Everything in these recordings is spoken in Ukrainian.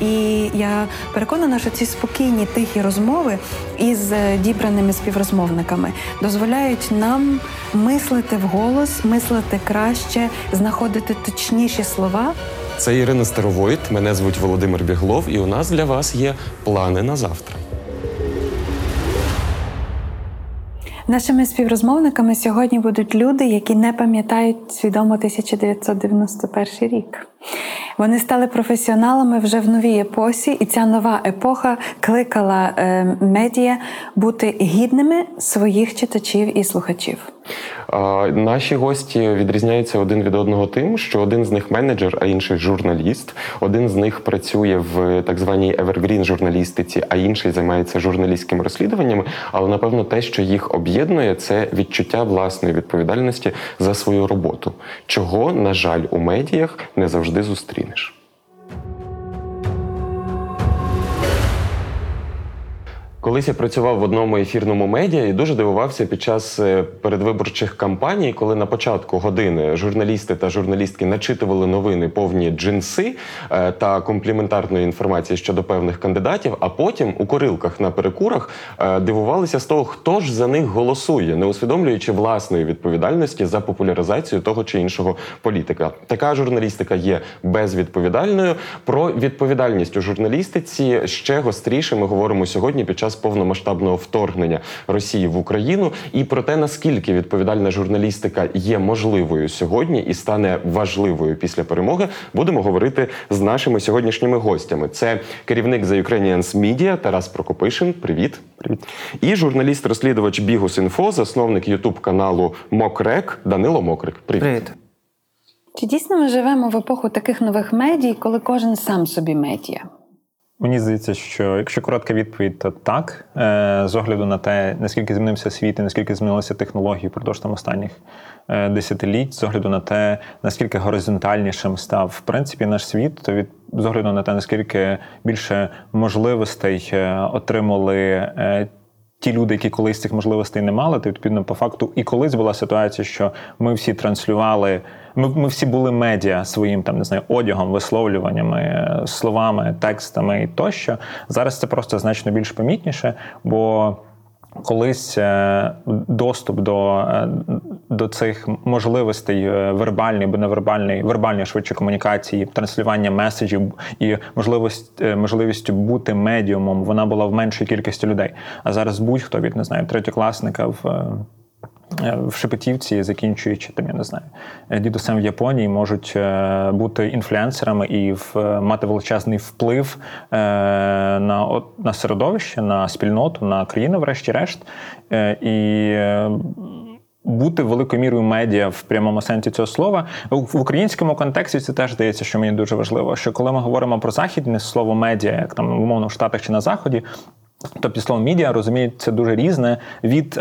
І я переконана, що ці спокійні тихі розмови із е, дібраними співрозмовниками дозволяють нам мислити вголос, мислити краще, знаходити точніші слова. Це Ірина Старовойт, мене звуть Володимир Біглов, і у нас для вас є плани на завтра. Нашими співрозмовниками сьогодні будуть люди, які не пам'ятають свідомо 1991 рік. Вони стали професіоналами вже в новій епосі, і ця нова епоха кликала е, медіа бути гідними своїх читачів і слухачів. Наші гості відрізняються один від одного тим, що один з них менеджер, а інший журналіст. Один з них працює в так званій Evergreen журналістиці, а інший займається журналістськими розслідуваннями. Але напевно те, що їх об'єднує, це відчуття власної відповідальності за свою роботу, чого на жаль у медіях не завжди değildir. Колись я працював в одному ефірному медіа і дуже дивувався під час е, передвиборчих кампаній, коли на початку години журналісти та журналістки начитували новини повні джинси е, та компліментарної інформації щодо певних кандидатів. А потім у корилках на перекурах е, дивувалися з того, хто ж за них голосує, не усвідомлюючи власної відповідальності за популяризацію того чи іншого політика. Така журналістика є безвідповідальною. Про відповідальність у журналістиці ще гостріше ми говоримо сьогодні під час час повномасштабного вторгнення Росії в Україну, і про те, наскільки відповідальна журналістика є можливою сьогодні і стане важливою після перемоги, будемо говорити з нашими сьогоднішніми гостями. Це керівник The Ukrainians Media Тарас Прокопишин. Привіт, привіт, і журналіст-розслідувач Бігус.Інфо, засновник Ютуб каналу Мокрек Данило Мокрик. Привіт. Привіт. Чи дійсно ми живемо в епоху таких нових медій, коли кожен сам собі медіа? Мені здається, що якщо коротка відповідь, то так. Е, з огляду на те, наскільки змінився світ і наскільки змінилися технології впродовж там останніх е, десятиліть, з огляду на те, наскільки горизонтальнішим став в принципі наш світ, то від з огляду на те, наскільки більше можливостей е, отримали. Ті люди, які колись цих можливостей не мали, то відповідно по факту і колись була ситуація, що ми всі транслювали ми ми всі були медіа своїм там не знаю одягом, висловлюваннями, словами, текстами і тощо. Зараз це просто значно більш помітніше, бо. Колись е, доступ до е, до цих можливостей е, вербальної або невербальної, вербальної швидше комунікації, транслювання меседжів і можливість можливістю бути медіумом, вона була в меншій кількості людей. А зараз будь-хто від не знаю третьокласника в в Шепетівці, закінчуючи там, я не знаю, е, дідусем в Японії, можуть е, бути інфлюенсерами і мати величезний вплив на на середовище, на спільноту, на країну, врешті-решт. І бути великою мірою медіа в прямому сенсі цього слова в українському контексті це теж здається, що мені дуже важливо. Що коли ми говоримо про західне слово медіа, як там умовно в Штатах чи на Заході, Тобто слово медіа розуміють це дуже різне від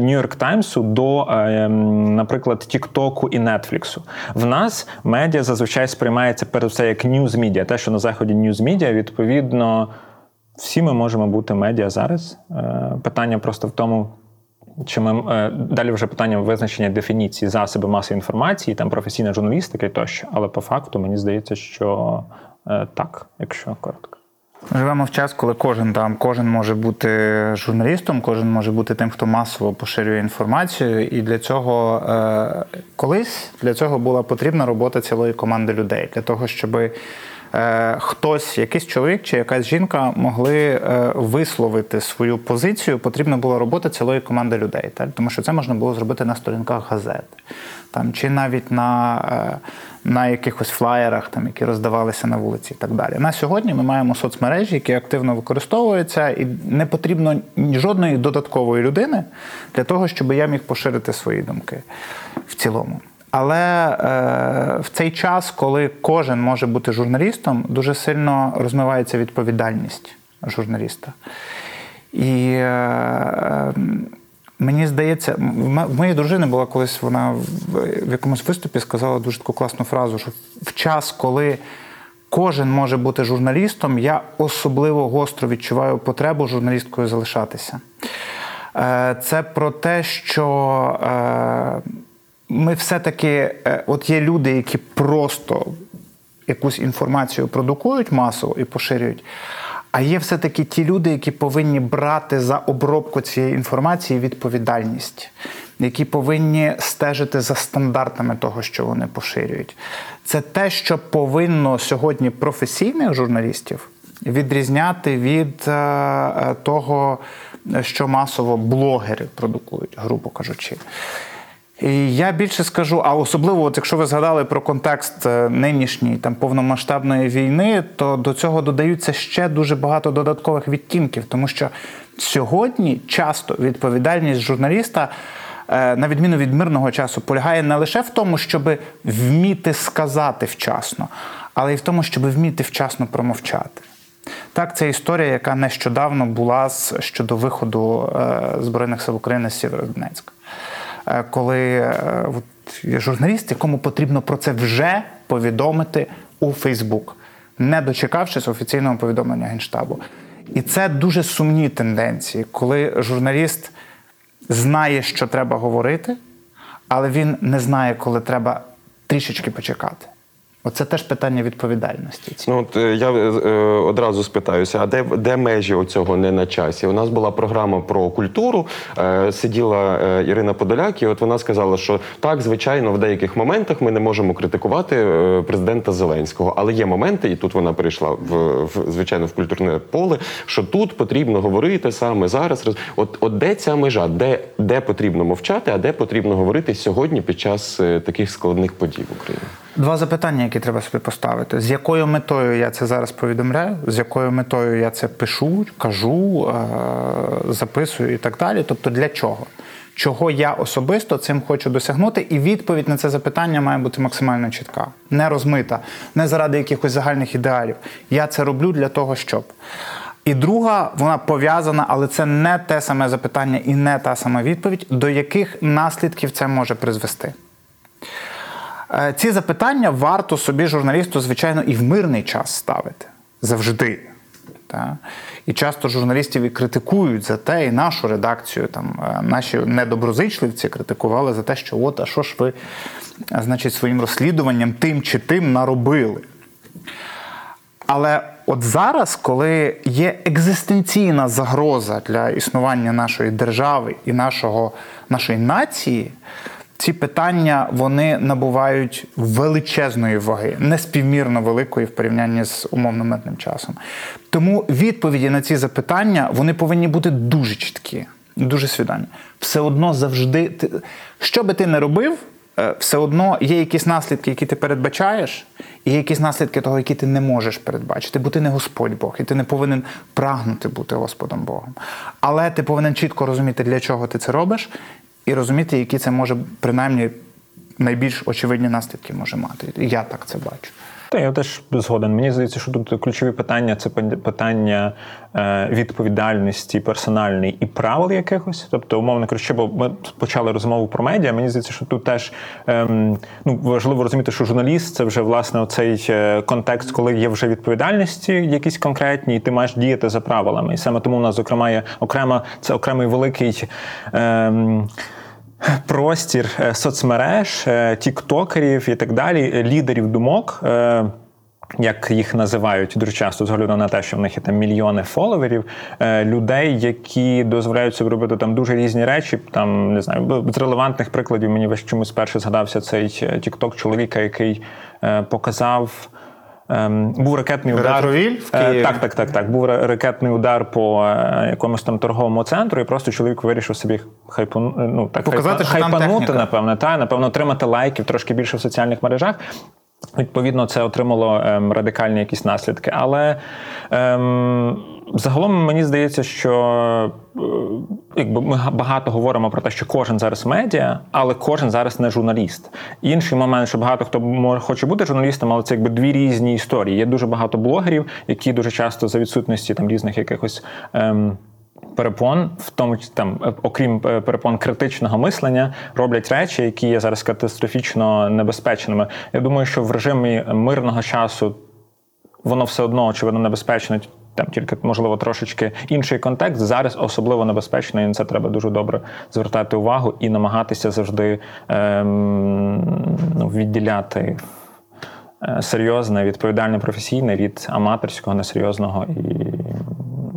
Нью-Йорк Таймсу до, е, наприклад, Тіктоку і Нетфліксу. В нас медіа зазвичай сприймається перед все як ньюз-медіа. Те, що на заході ньюз-медіа, відповідно, всі ми можемо бути медіа зараз. Е, питання просто в тому. Чи ми е, далі вже питання визначення дефініції засоби масової інформації, там професійна журналістика і тощо, але по факту мені здається, що так, якщо коротко. Живемо в час, коли кожен там, кожен може бути журналістом, кожен може бути тим, хто масово поширює інформацію. І для цього е, колись для цього була потрібна робота цілої команди людей для того, щоб е, хтось, якийсь чоловік чи якась жінка могли е, висловити свою позицію. Потрібна була робота цілої команди людей, так? тому що це можна було зробити на сторінках газет, там чи навіть на. Е, на якихось флаєрах, там, які роздавалися на вулиці і так далі. На сьогодні ми маємо соцмережі, які активно використовуються, і не потрібно жодної додаткової людини для того, щоб я міг поширити свої думки в цілому. Але е, в цей час, коли кожен може бути журналістом, дуже сильно розмивається відповідальність журналіста. І е, мені здається, в моєї дружини була колись вона в якомусь виступі сказала дуже таку класну фразу, що в час, коли кожен може бути журналістом, я особливо гостро відчуваю потребу журналісткою залишатися. Е, це про те, що е, ми все-таки, от є люди, які просто якусь інформацію продукують масово і поширюють. А є все-таки ті люди, які повинні брати за обробку цієї інформації відповідальність, які повинні стежити за стандартами того, що вони поширюють. Це те, що повинно сьогодні професійних журналістів відрізняти від е, того, що масово блогери продукують, грубо кажучи. Я більше скажу, а особливо, от якщо ви згадали про контекст е, нинішньої там повномасштабної війни, то до цього додаються ще дуже багато додаткових відтінків, тому що сьогодні часто відповідальність журналіста. Е, на відміну від мирного часу, полягає не лише в тому, щоб вміти сказати вчасно, але й в тому, щоб вміти вчасно промовчати. Так, це історія, яка нещодавно була щодо виходу е, Збройних сил України з Сєвєродонецька. Е, коли е, от, є журналіст, якому потрібно про це вже повідомити у Фейсбук, не дочекавшись офіційного повідомлення Генштабу. І це дуже сумні тенденції, коли журналіст знає, що треба говорити, але він не знає, коли треба трішечки почекати. Оце теж питання відповідальності. Ну от е, я е, одразу спитаюся: а де де межі оцього не на часі? У нас була програма про культуру. Е, сиділа е, Ірина Подоляк, і от вона сказала, що так, звичайно, в деяких моментах ми не можемо критикувати е, президента Зеленського, але є моменти, і тут вона перейшла в, в звичайно в культурне поле. Що тут потрібно говорити саме зараз. От, от де ця межа, де, де потрібно мовчати, а де потрібно говорити сьогодні під час е, таких складних подій в Україні? Два запитання, які треба собі поставити: з якою метою я це зараз повідомляю, з якою метою я це пишу, кажу, е, записую і так далі. Тобто, для чого? Чого я особисто цим хочу досягнути, і відповідь на це запитання має бути максимально чітка, не розмита, не заради якихось загальних ідеалів. Я це роблю для того, щоб. І друга, вона пов'язана, але це не те саме запитання і не та сама відповідь, до яких наслідків це може призвести. Е, ці запитання варто собі журналісту, звичайно, і в мирний час ставити завжди. Та? І часто журналістів і критикують за те, і нашу редакцію, там е, наші недоброзичливці критикували за те, що от, а що ж ви, значить, своїм розслідуванням тим чи тим наробили. Але от зараз, коли є екзистенційна загроза для існування нашої держави і нашого, нашої нації, ці питання вони набувають величезної ваги, неспівмірно великої в порівнянні з умовно мирним часом. Тому відповіді на ці запитання вони повинні бути дуже чіткі, дуже свідомі. Все одно завжди, ти що би ти не робив, е, все одно є якісь наслідки, які ти передбачаєш, і є якісь наслідки того, які ти не можеш передбачити, бо ти не Господь Бог, і ти не повинен прагнути бути Господом Богом. Але ти повинен чітко розуміти, для чого ти це робиш, і розуміти, які це може принаймні найбільш очевидні наслідки може мати. Я так це бачу. Та я теж згоден. Мені здається, що тут ключові питання це питання е, відповідальності персональної і правил якихось. Тобто, умовно кажучи, бо ми почали розмову про медіа. Мені здається, що тут теж ем, ну важливо розуміти, що журналіст це вже власне оцей е, контекст, коли є вже відповідальності, якісь конкретні, і ти маєш діяти за правилами. І саме тому у нас зокрема є окрема це окремий великий. Ем, простір е, соцмереж, е, тіктокерів і так далі, лідерів думок. Е, як їх називають дуже часто, з на те, що в них є там мільйони фоловерів, людей, які дозволяють собі робити там дуже різні речі. Там не знаю, з релевантних прикладів мені весь чомусь перше згадався цей тікток чоловіка, який показав. Ем, був ракетний удар. Ретровіль в Києві? Е, так, так, так, так. Був ракетний удар по е, якомусь там торговому центру, і просто чоловік вирішив собі хайпон, ну, так, Показати, хайпа, хайпанути, там напевно, та, напевно, отримати лайків трошки більше в соціальних мережах. Відповідно, це отримало ем, радикальні якісь наслідки. Але ем, загалом мені здається, що е, якби ми багато говоримо про те, що кожен зараз медіа, але кожен зараз не журналіст. Інший момент, що багато хто може хоче бути журналістом, але це якби дві різні історії. Є дуже багато блогерів, які дуже часто за відсутності там різних якихось. Ем, перепон, в тому там, е, окрім е, перепон критичного мислення, роблять речі, які є зараз катастрофічно небезпечними. Я думаю, що в режимі мирного часу воно все одно очевидно небезпечно. Там тільки можливо трошечки інший контекст. Зараз особливо небезпечно, і на це треба дуже добре звертати увагу і намагатися завжди ем, ну, відділяти е, серйозне, відповідальне, професійне від аматорського, несерйозного і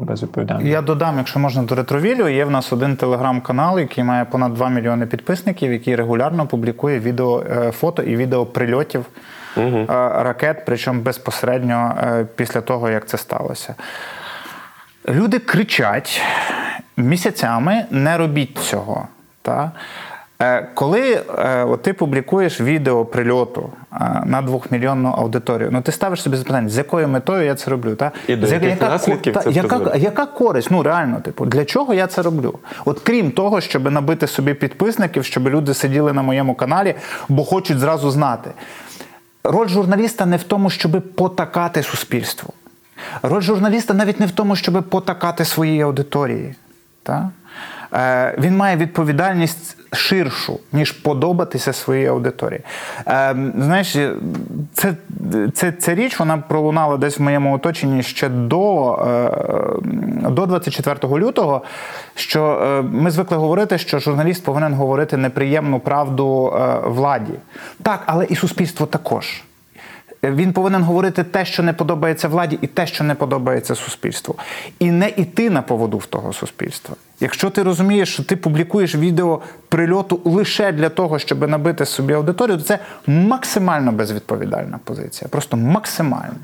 безвідповідального. Я додам, якщо можна до ретровілю, є в нас один телеграм-канал, який має понад 2 мільйони підписників, який регулярно публікує відео, е, фото і відео прильотів угу. ракет, причому безпосередньо е, після того, як це сталося. Люди кричать місяцями: не робіть цього. Та? Е, коли е, от ти публікуєш відео прильоту е, на двохмільйонну аудиторію, ну ти ставиш собі запитання, з якою метою я це роблю? Та? І до яких яка, наслідків та, це яка, яка користь? Ну реально, типу, для чого я це роблю? От крім того, щоб набити собі підписників, щоб люди сиділи на моєму каналі, бо хочуть зразу знати. Роль журналіста не в тому, щоби потакати суспільству. Роль журналіста навіть не в тому, щоби потакати своїй аудиторії. Та? Е, він має відповідальність ширшу, ніж подобатися своїй аудиторії. Е, знаєш, це, це, ця річ вона пролунала десь в моєму оточенні ще до, е, до 24 лютого. Що ми звикли говорити, що журналіст повинен говорити неприємну правду владі. Так, але і суспільство також. Він повинен говорити те, що не подобається владі, і те, що не подобається суспільству, і не йти на поводу в того суспільства. Якщо ти розумієш, що ти публікуєш відео прильоту лише для того, щоб набити собі аудиторію, то це максимально безвідповідальна позиція. Просто максимально.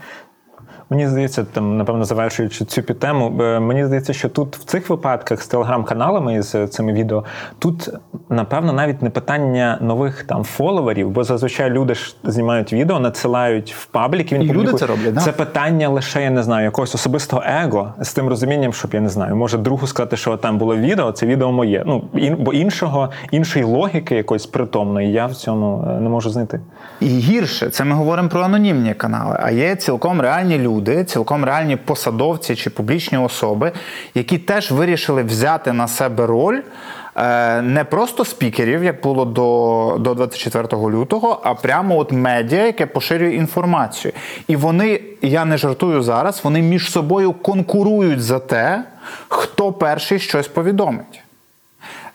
Мені здається, там, напевно, завершуючи цю підтему, е, мені здається, що тут в цих випадках з телеграм-каналами і з цими відео, тут, напевно, навіть не питання нових там фоловерів, бо зазвичай люди ж знімають відео, надсилають в паблік. І він і люди це роблять. Да? Це питання лише, я не знаю, якогось особистого его з тим розумінням, щоб я не знаю, може другу сказати, що там було відео, це відео моє. Ну, ін, бо іншого, іншої логіки якоїсь притомної я в цьому е, не можу знайти. І гірше, це ми говоримо про анонімні канали, а є цілком реальні люди люди, цілком реальні посадовці чи публічні особи, які теж вирішили взяти на себе роль. Е, не просто спікерів, як було до до 24 лютого, а прямо от медіа, яке поширює інформацію. І вони, я не жартую зараз, вони між собою конкурують за те, хто перший щось повідомить.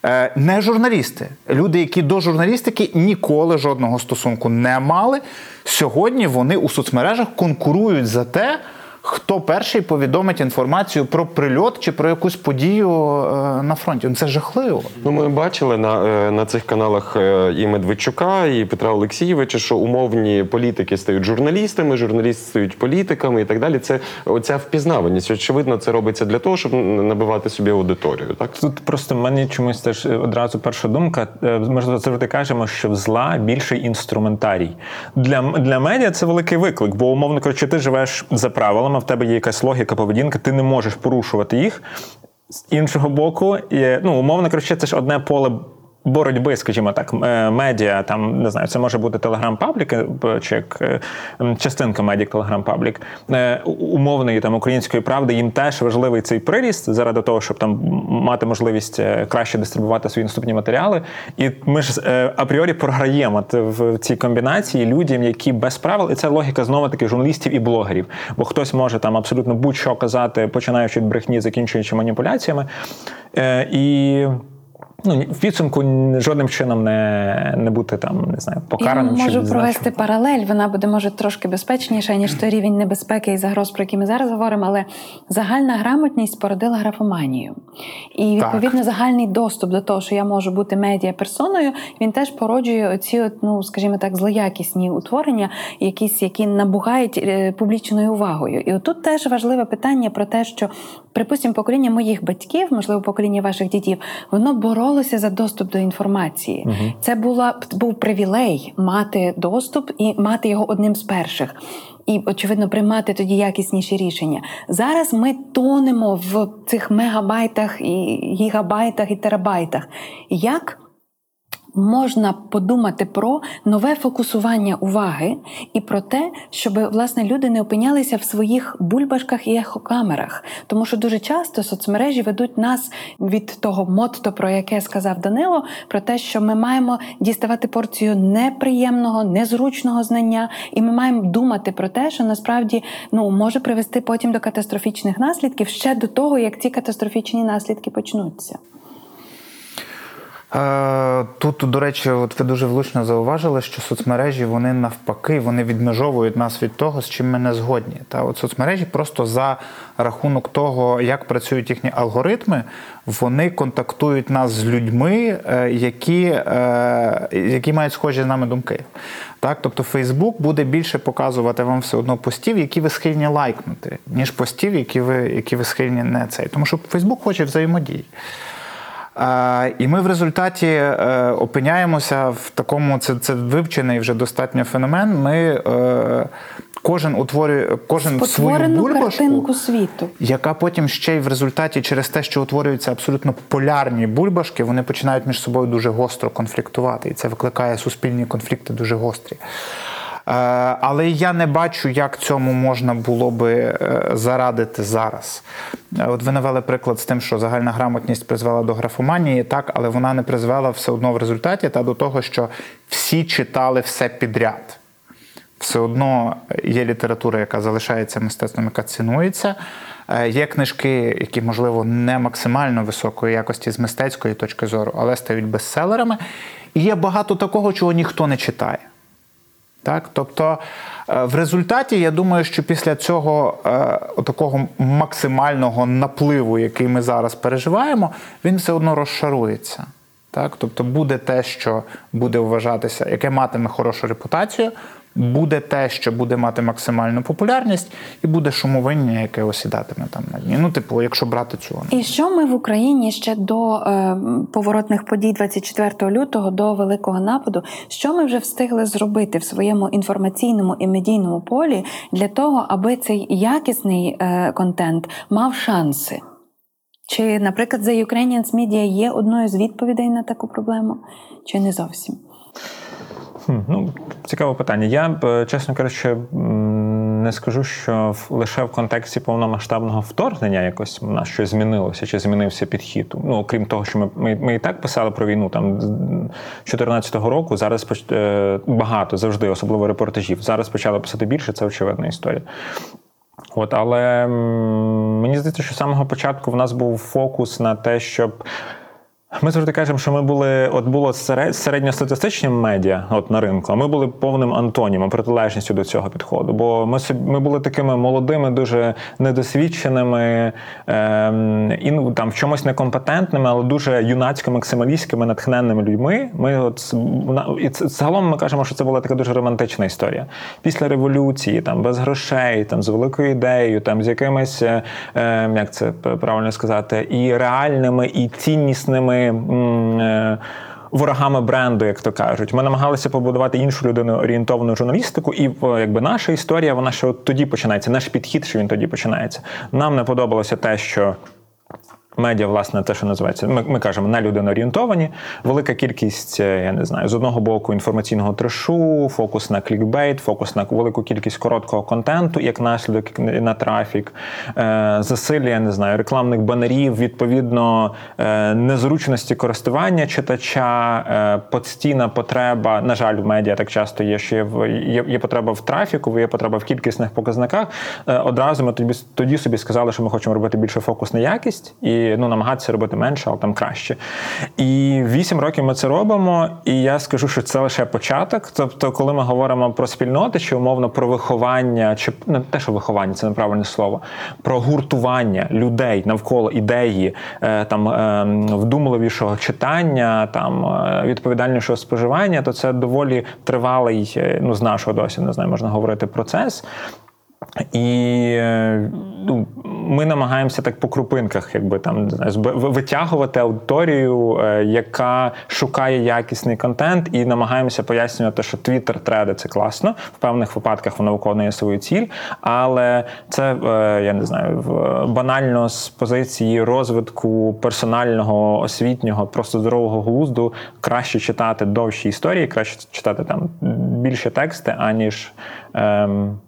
Е, не журналісти, люди, які до журналістики ніколи жодного стосунку не мали. Сьогодні вони у соцмережах конкурують за те, хто перший повідомить інформацію про прильот чи про якусь подію е, на фронті. Це жахливо. Ну, ми бачили на е, на цих каналах е, і Медведчука, і Петра Олексійовича, що умовні політики стають журналістами, журналісти стають політиками і так далі. Це оця впізнаваність. Очевидно, це робиться для того, щоб набивати собі аудиторію. Так тут просто в мене чомусь теж одразу перша думка. Ми ж завжди кажемо, що в зла більший інструментарій для для медіа це великий виклик, бо умовно кажучи, ти живеш за правилами в тебе є якась логіка, поведінка, ти не можеш порушувати їх. З іншого боку, ну, умовно кажучи, це ж одне поле боротьби, скажімо так, е, медіа, там не знаю, це може бути телеграм-паблік, е, чи е, частинка медіа телеграм-паблік умовної там української правди. Їм теж важливий цей приріст заради того, щоб там мати можливість краще дистрибувати свої наступні матеріали. І ми ж апріорі програємо в цій комбінації людям, які без правил, і це логіка знову таки журналістів і блогерів. Бо хтось може там абсолютно будь-що казати, починаючи від брехні, закінчуючи маніпуляціями. І ну в підсумку жодним чином не не бути там, не знаю, покараним. Я можу провести паралель. Вона буде може трошки безпечніша ніж той рівень небезпеки і загроз, про які ми зараз говоримо. Але загальна грамотність породила графоманію, і відповідно так. загальний доступ до того, що я можу бути медіаперсоною, він теж породжує оці, ну скажімо так, злоякісні утворення, якісь які набугають е, публічною увагою. І отут теж важливе питання про те, що припустимо, покоління моїх батьків, можливо, покоління ваших дітів, воно боролося за доступ до інформації. Угу. Це була був привілей мати доступ і мати його одним з перших. І, очевидно, приймати тоді якісніші рішення. Зараз ми тонемо в цих мегабайтах і гігабайтах і терабайтах. Як можна подумати про нове фокусування уваги і про те, щоб власне люди не опинялися в своїх бульбашках і ехокамерах. Тому що дуже часто соцмережі ведуть нас від того мотто, про яке сказав Данило, про те, що ми маємо діставати порцію неприємного, незручного знання, і ми маємо думати про те, що насправді ну може привести потім до катастрофічних наслідків ще до того, як ці катастрофічні наслідки почнуться. Е, Тут, до речі, от ви дуже влучно зауважили, що соцмережі вони навпаки вони відмежовують нас від того, з чим ми не згодні. Та от соцмережі просто за рахунок того, як працюють їхні алгоритми, вони контактують нас з людьми, е, які, е, які мають схожі з нами думки. Так, тобто Фейсбук буде більше показувати вам все одно постів, які ви схильні лайкнути, ніж постів, які ви, які ви схильні не цей. Тому що Фейсбук хоче взаємодії. І ми в результаті е, опиняємося в такому, це, це вивчений вже достатньо феномен. Ми е, кожен утворює кожен свою бульбашку, світу. яка потім ще й в результаті через те, що утворюються абсолютно полярні бульбашки, вони починають між собою дуже гостро конфліктувати. І це викликає суспільні конфлікти дуже гострі. Е, Але я не бачу, як цьому можна було би е, зарадити зараз. Е, От ви навели приклад з тим, що загальна грамотність призвела до графоманії, так, але вона не призвела все одно в результаті та до того, що всі читали все підряд. Все одно є література, яка залишається мистецтвом, яка цінується. Є книжки, які, можливо, не максимально високої якості з мистецької точки зору, але стають бестселерами. І є багато такого, чого ніхто не читає. Так? Тобто, е, в результаті я думаю, що після цього е, такого максимального напливу, який ми зараз переживаємо, він все одно розшарується. Так? Тобто буде те, що буде вважатися, яке матиме хорошу репутацію, буде те, що буде мати максимальну популярність, і буде шумовиння, яке осідатиме там на дні. Ну, типу, якщо брати цю. І що ми в Україні ще до е, поворотних подій 24 лютого, до великого нападу, що ми вже встигли зробити в своєму інформаційному і медійному полі для того, аби цей якісний е, контент мав шанси? Чи, наприклад, The Ukrainians Media є одною з відповідей на таку проблему, чи не зовсім? Хм, Ну, цікаве питання. Я е, чесно кажучи, не скажу, що лише в контексті повномасштабного вторгнення якось у нас щось змінилося чи змінився підхід. Ну, окрім того, що ми, ми, ми і так писали про війну там з 2014 року. Зараз е, багато завжди, особливо репортажів. Зараз почали писати більше, це очевидна історія. От, але мені здається, що з самого початку в нас був фокус на те, щоб. Ми завжди кажемо, що ми були, от було середньостатистичним медіа от на ринку, а ми були повним антонімом, протилежністю до цього підходу. Бо ми ми були такими молодими, дуже недосвідченими ем, і ну, там в чомусь некомпетентними, але дуже юнацько-максималістськими, натхненними людьми. Ми от і загалом ми кажемо, що це була така дуже романтична історія. Після революції, там без грошей, там з великою ідеєю, там з якимись, е, е, як це правильно сказати, і реальними, і ціннісними. Е, Ворогами бренду, як то кажуть, ми намагалися побудувати іншу людину орієнтовану журналістику, і якби наша історія, вона ще от тоді починається. Наш підхід, що він тоді починається. Нам не подобалося те, що Медіа, власне, те, що називається, ми, ми кажемо, не людиноорієнтовані. Велика кількість, е, я не знаю, з одного боку інформаційного трешу, фокус на клікбейт, фокус на велику кількість короткого контенту, як наслідок на трафік, е, засилля, я не знаю, рекламних банерів, відповідно, е, незручності користування читача, постійна потреба. На жаль, в медіа так часто є, що є, є, є потреба в трафіку, є потреба в кількісних показниках. Одразу ми тоді, тоді собі сказали, що ми хочемо робити більше фокус на якість і ну, намагатися робити менше, але там краще. І вісім років ми це робимо, і я скажу, що це лише початок. Тобто, коли ми говоримо про спільноти, чи умовно про виховання, чи не те, що виховання, це неправильне слово, про гуртування людей навколо ідеї, е, там е, вдумливішого читання, там е, відповідальнішого споживання, то це доволі тривалий, ну з нашого досвіду, не знаю, можна говорити процес. І е, ну, ми намагаємося так по крупинках, якби там витягувати аудиторію, е, яка шукає якісний контент, і намагаємося пояснювати, що Twitter треди це класно. В певних випадках воно виконує свою ціль, але це е, я не знаю, банально з позиції розвитку персонального, освітнього, просто здорового глузду краще читати довші історії, краще читати там більше тексти, аніж. Ем,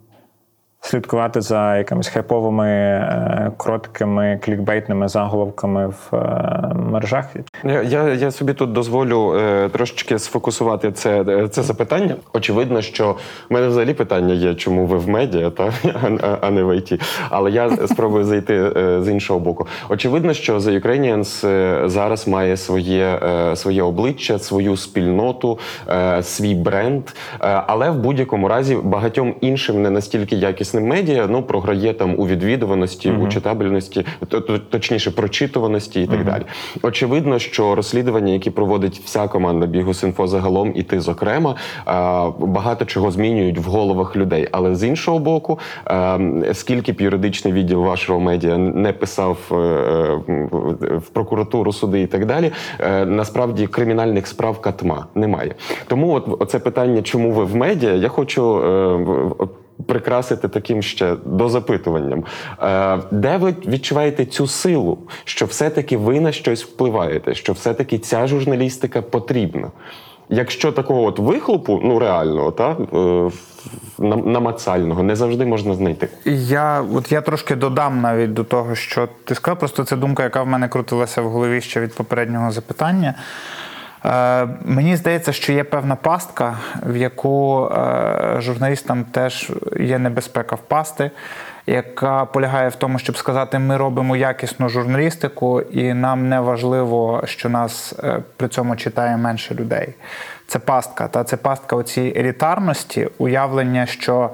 слідкувати за якимись хайповими, е, короткими клікбейтними заголовками в е, мережах. Я, я, я собі тут дозволю е, трошечки сфокусувати це, е, це запитання. Очевидно, що в мене взагалі питання є, чому ви в медіа, та а, а не в ІТ. Але я спробую зайти е, з іншого боку. Очевидно, що The Ukrainians зараз має своє, е, своє обличчя, свою спільноту, е, свій бренд. Е, але в будь-якому разі багатьом іншим не настільки якісним медіа ну програє там у відвідуваності, у читабельності, то- то- точніше, прочитуваності і так далі. Очевидно, що розслідування, які проводить вся команда Бігус.Інфо загалом, і ти зокрема, е, багато чого змінюють в головах людей. Але з іншого боку, е, скільки б юридичний відділ вашого медіа не писав е, в прокуратуру, суди і так далі, е, насправді кримінальних справ катма немає. Тому, от оце питання, чому ви в медіа, я хочу. Прикрасити таким ще дозапитуванням, Е, де ви відчуваєте цю силу, що все-таки ви на щось впливаєте, що все-таки ця журналістика потрібна? Якщо такого от вихлопу, ну реального, та е, намацального, не завжди можна знайти. Я от я трошки додам навіть до того, що ти сказав. Просто це думка, яка в мене крутилася в голові ще від попереднього запитання. Е, мені здається, що є певна пастка, в яку е, журналістам теж є небезпека впасти, яка полягає в тому, щоб сказати, ми робимо якісну журналістику, і нам не важливо, що нас е, при цьому читає менше людей. Це пастка, та це пастка оцієї елітарності, уявлення, що.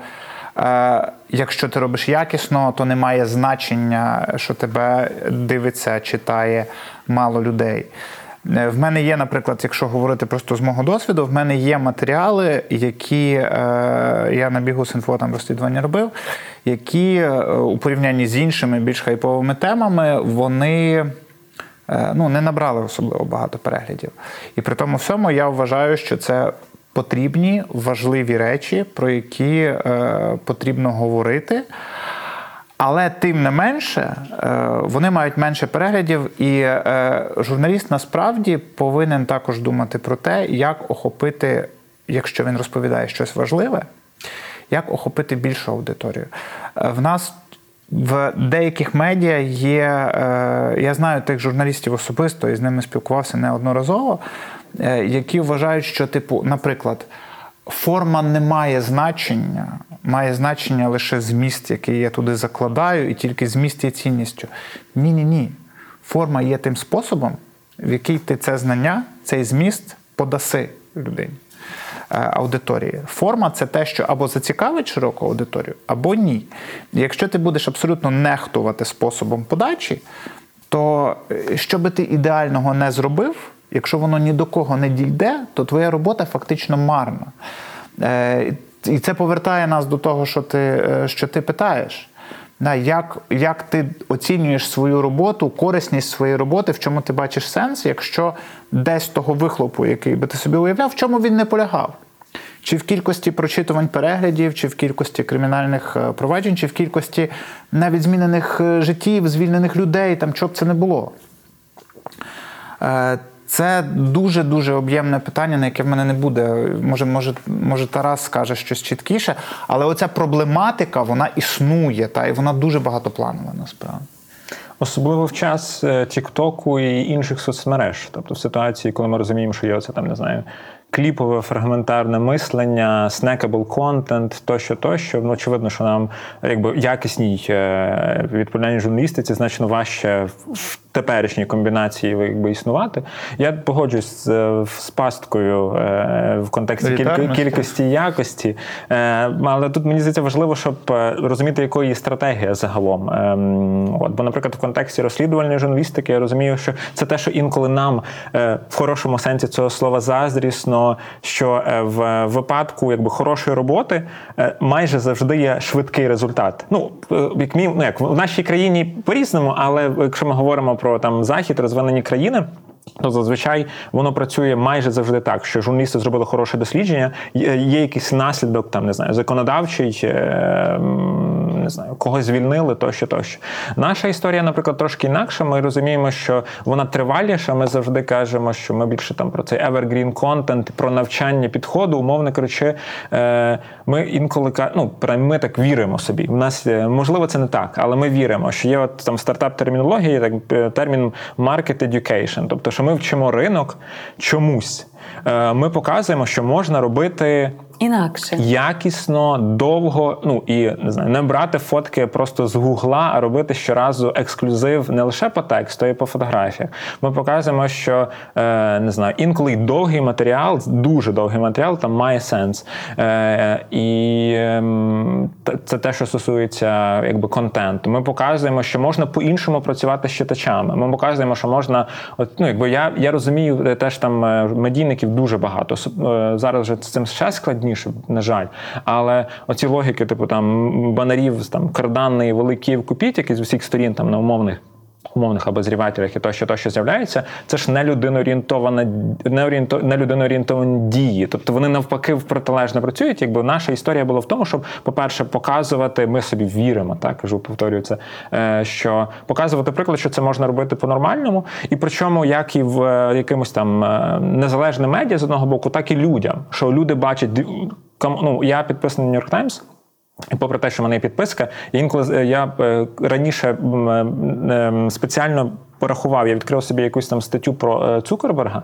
Якщо ти робиш якісно, то немає значення, що тебе дивиться, читає мало людей. Е, В мене є, наприклад, якщо говорити просто з мого досвіду, в мене є матеріали, які е, я на бігу Синфо там розслідування робив, які е, у порівнянні з іншими більш хайповими темами, вони. е, Ну, не набрали особливо багато переглядів. І при тому всьому я вважаю, що це потрібні важливі речі, про які е, потрібно говорити. Але тим не менше, е, вони мають менше переглядів, і е, журналіст насправді повинен також думати про те, як охопити, якщо він розповідає щось важливе, як охопити більшу аудиторію. Е, В нас в деяких медіа є, я знаю тих журналістів особисто і з ними спілкувався неодноразово, які вважають, що, типу, наприклад, форма не має значення, має значення лише зміст, який я туди закладаю, і тільки зміст є цінністю. Ні, ні, ні. Форма є тим способом, в який ти це знання, цей зміст подаси людині. е, Аудиторії. Форма це те, що або зацікавить широку аудиторію, або ні. Якщо ти будеш абсолютно нехтувати способом подачі, то е, що би ти ідеального не зробив, якщо воно ні до кого не дійде, то твоя робота фактично марна. Е, І це повертає нас до того, що ти, е, що ти питаєш. Як, як ти оцінюєш свою роботу, корисність своєї роботи, в чому ти бачиш сенс, якщо десь того вихлопу, який би ти собі уявляв, в чому він не полягав? Чи в кількості прочитувань переглядів, чи в кількості кримінальних е, проваджень, чи в кількості навіть змінених життів, звільнених людей, там що б це не було. Е, Це дуже дуже об'ємне питання, на яке в мене не буде. Може, може, може, Тарас скаже щось чіткіше, але оця проблематика вона існує, та і вона дуже багатопланова насправді. Особливо в час е, Тіктоку і інших соцмереж. Тобто в ситуації, коли ми розуміємо, що є оце там, не знаю, кліпове фрагментарне мислення, снекабл контент, тощо, тощо. Ну, очевидно, що нам якби якісній е, відповідальній журналістиці значно важче в теперішній комбінації якби, існувати. Я погоджуюсь з, е, з пасткою е, в контексті кількості і якості. Але тут мені здається важливо, щоб розуміти, якої є стратегія загалом. Ем, от, бо, наприклад, в контексті розслідувальної журналістики я розумію, що це те, що інколи нам в хорошому сенсі цього слова заздрісно що е, в випадку якби хорошої роботи е, майже завжди є швидкий результат. Ну е, як мій, ну як в нашій країні по-різному, але якщо ми говоримо про там захід, розвинені країни. То зазвичай воно працює майже завжди так, що журналісти зробили хороше дослідження, є якийсь наслідок, там не знаю, законодавчий, е, не знаю, когось звільнили, тощо, тощо. Наша історія, наприклад, трошки інакша. Ми розуміємо, що вона триваліша. Ми завжди кажемо, що ми більше там про цей evergreen content, про навчання підходу, умовно кажучи, е, ми інколи ну, ми так віримо собі. У нас е, можливо це не так, але ми віримо, що є от там стартап термінології, так термін market education, тобто, що ми вчимо ринок чомусь. Е, Ми показуємо, що можна робити Інакше. якісно, довго, ну і не знаю, не брати фотки просто з гугла, а робити щоразу ексклюзив не лише по тексту, а й по фотографіях. Ми показуємо, що е, не знаю, інколи й довгий матеріал, дуже довгий матеріал, там має сенс. Е, і ем, це те, що стосується якби контенту. Ми показуємо, що можна по-іншому працювати з читачами. Ми показуємо, що можна, от ну якби я, я розумію, теж там е, медійників дуже багато. Е, Зараз вже з цим ще складніше, на жаль. Але оці логіки, типу там банарів, там карданний великий купіть, які з усіх сторін там на умовних. Умовних обозрівателях і тощо, тощо з'являється, це ж не людиноорієнтована не орієнто, не людиноорієнтовані дії. Тобто вони навпаки в протилежно працюють. Якби наша історія була в тому, щоб, по-перше, показувати, ми собі віримо, так кажу, повторюю це, що показувати приклад, що це можна робити по-нормальному, і причому як і в е, якимось там е, незалежним медіа з одного боку, так і людям, що люди бачать ну, я підписаний на Нью-Йорк. Попри те, що мене є підписка, інколи е, я е, раніше е, спеціально порахував, я відкрив собі якусь там статтю про Цукерберга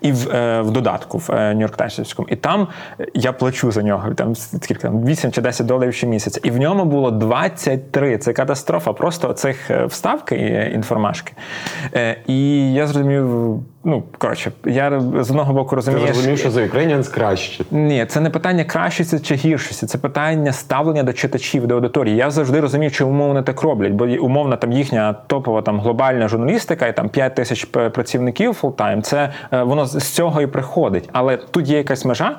і в, в додатку в Нью-Йорк Таймсівському. І там я плачу за нього там скільки там 8 чи 10 доларів щомісяця. І в ньому було 23. Це катастрофа. Просто цих вставки інформашки. І я зрозумів, ну коротше, я з одного боку Ти розумію, зрозумів, що за Ukrainians краще. ні, це не питання кращості чи гіршості, це питання ставлення до читачів, до аудиторії. Я завжди розумію, чому вони так роблять, бо умовно там їхня топова там глобальна журналістика і там 5 тисяч працівників фултайм. Це е, воно з цього і приходить. Але тут є якась межа.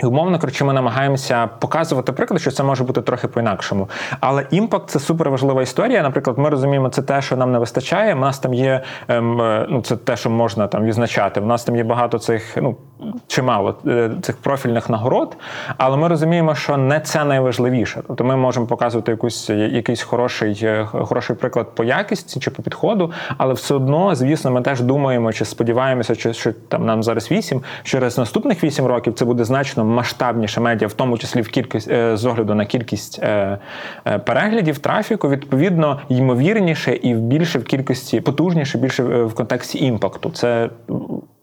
І умовно кажучи, ми намагаємося показувати приклад, що це може бути трохи по-інакшому. Але імпакт це супер важлива історія. Наприклад, ми розуміємо, це те, що нам не вистачає. У нас там є ем, е, ну це те, що можна там відзначати. У нас там є багато цих, ну чимало е, цих профільних нагород, але ми розуміємо, що не це найважливіше. Тобто ми можемо показувати якусь якийсь хороший, е, хороший приклад по якісті чи по підходу, але все одно, звісно, ми теж думаємо чи сподіваємося, чи що там нам зараз вісім, через наступних вісім років це буде значно масштабніше медіа, в тому числі в кількість е, з огляду на кількість е, е, переглядів, трафіку, відповідно, ймовірніше і більше в кількості потужніше, більше е, в контексті імпакту. Це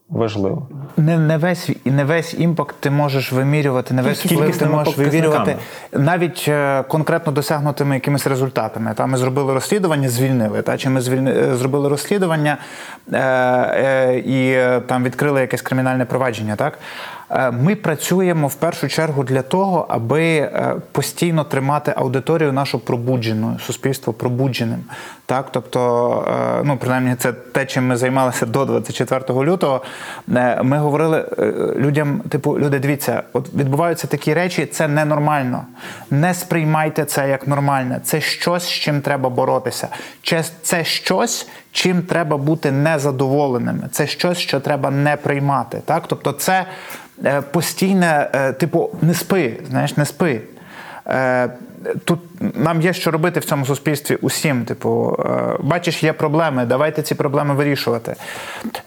важливо. Не, не весь і не весь імпакт ти можеш вимірювати, не весь Тільки вплив ти можеш вимірювати навіть е, конкретно досягнутими якимись результатами. Та ми зробили розслідування, звільнили. Та чи ми звільни, е, зробили розслідування е, е, і е, там відкрили якесь кримінальне провадження, так. Е, Ми працюємо в першу чергу для того, аби е, постійно тримати аудиторію нашу пробудженою, суспільство пробудженим. Так, тобто, е, ну принаймні, це те, чим ми займалися до 24 лютого. Ми говорили людям: типу, люди, дивіться, от відбуваються такі речі, це ненормально. Не сприймайте це як нормальне. Це щось, з чим треба боротися. Це- щось, чим треба бути незадоволеними. Це щось, що треба не приймати. Так, тобто, це постійне, е, типу, не спи, знаєш, не спи. Е, Тут нам є що робити в цьому суспільстві усім. Типу, е, бачиш, є проблеми, давайте ці проблеми вирішувати.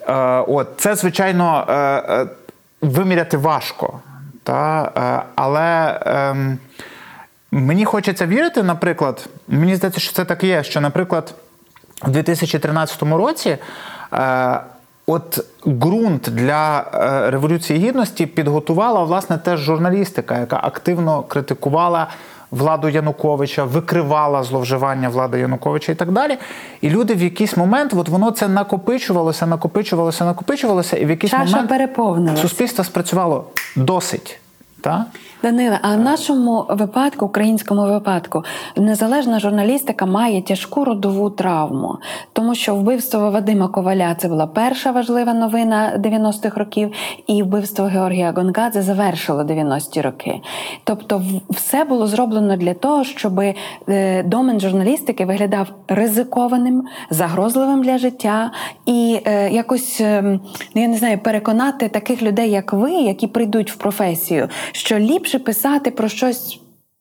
Е, От це, звичайно, е, е, виміряти важко. Та? е, Але ем, мені хочеться вірити, наприклад, мені здається, що це так є, що, наприклад, в 2013 році. От ґрунт для е, революції гідності підготувала власне теж журналістика, яка активно критикувала владу Януковича, викривала зловживання влади Януковича і так далі. І люди в якийсь момент, от воно це накопичувалося, накопичувалося, накопичувалося, і в якийсь Чаша момент суспільство спрацювало досить. Та? Даниле, а в нашому випадку, українському випадку, незалежна журналістика має тяжку родову травму, тому що вбивство Вадима Коваля це була перша важлива новина 90-х років, і вбивство Георгія Гонгадзе завершило 90-ті роки. Тобто, все було зроблено для того, щоб е, домен журналістики виглядав ризикованим, загрозливим для життя і е, якось ем, ну, я не знаю, переконати таких людей, як ви, які прийдуть в професію, що ліпше писати про щось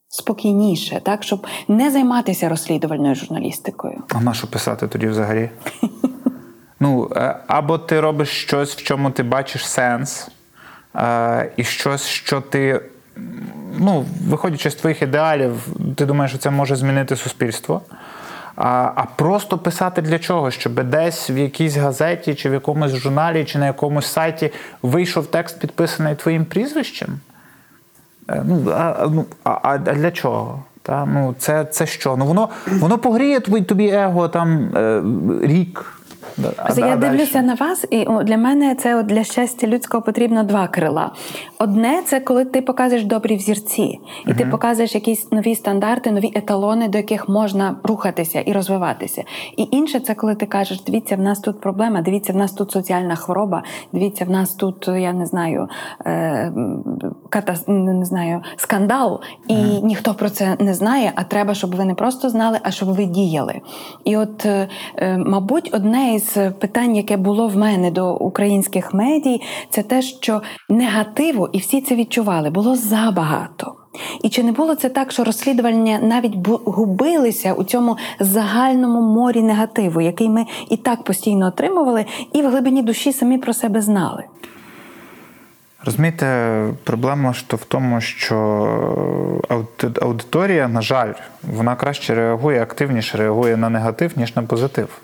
спокійніше, так щоб не займатися розслідувальною журналістикою. А на що писати тоді взагалі? Ну, е, або ти робиш щось, в чому ти бачиш сенс, е, і щось, що ти, ну, виходячи з твоїх ідеалів, ти думаєш, що це може змінити суспільство. А, а просто писати для чого? Щоб десь в якійсь газеті, чи в якомусь журналі, чи на якомусь сайті вийшов текст, підписаний твоїм прізвищем? Е, Ну, а, ну, а, а для чого? Та? Ну, це, це що? Ну, воно, воно погріє тобі, тобі его там е, рік. Да- я дальше? дивлюся на вас, і для мене це от для щастя людського потрібно два крила. Одне це коли ти показуєш добрі взірці, і ти показуєш якісь нові стандарти, нові еталони, до яких можна рухатися і розвиватися. І інше це коли ти кажеш: дивіться, в нас тут проблема, дивіться, в нас тут соціальна хвороба, дивіться, в нас тут, я не знаю, е, м, ката, не знаю, скандал, і ніхто про це не знає. А треба, щоб ви не просто знали, а щоб ви діяли. І от, е, мабуть, одне із питань, яке було в мене до українських медій, це те, що негативу, і всі це відчували, було забагато. І чи не було це так, що розслідування навіть губилися у цьому загальному морі негативу, який ми і так постійно отримували, і в глибині душі самі про себе знали? Розумієте, проблема ж в тому, що аудиторія, на жаль, вона краще реагує, активніше реагує на негатив, ніж на позитив.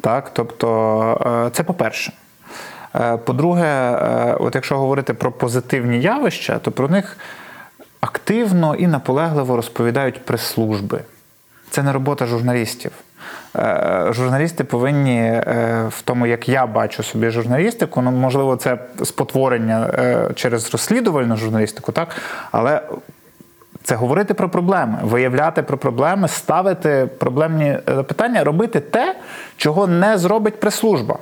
Так? Тобто, е, це по-перше. Е, По-друге, е, от якщо говорити про позитивні явища, то про них активно і наполегливо розповідають прес-служби. Це не робота журналістів. Журналісти повинні в тому, як я бачу собі журналістику, ну можливо, це спотворення через розслідувальну журналістику, так але це говорити про проблеми, виявляти про проблеми, ставити проблемні питання, робити те, чого не зробить прес-служба.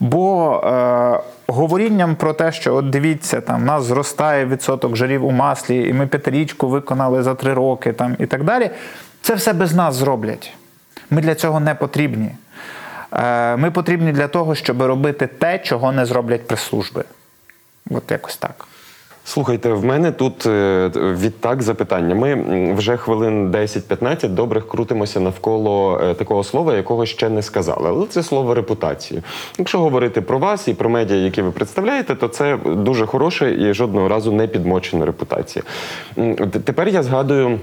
Бо е, говорінням про те, що от дивіться, там в нас зростає відсоток жарів у маслі, і ми п'ятирічку виконали за три роки, там і так далі. Це все без нас зроблять. Ми для цього не потрібні. Е, ми потрібні для того, щоб робити те, чого не зроблять прес-служби. От якось так. Слухайте, в мене тут е, відтак запитання. Ми вже хвилин 10-15 добрих крутимося навколо е, такого слова, якого ще не сказали. Але це слово репутацію. Якщо говорити про вас і про медіа, які ви представляєте, то це дуже хороша і жодного разу не підмочена репутація. Тепер я згадую.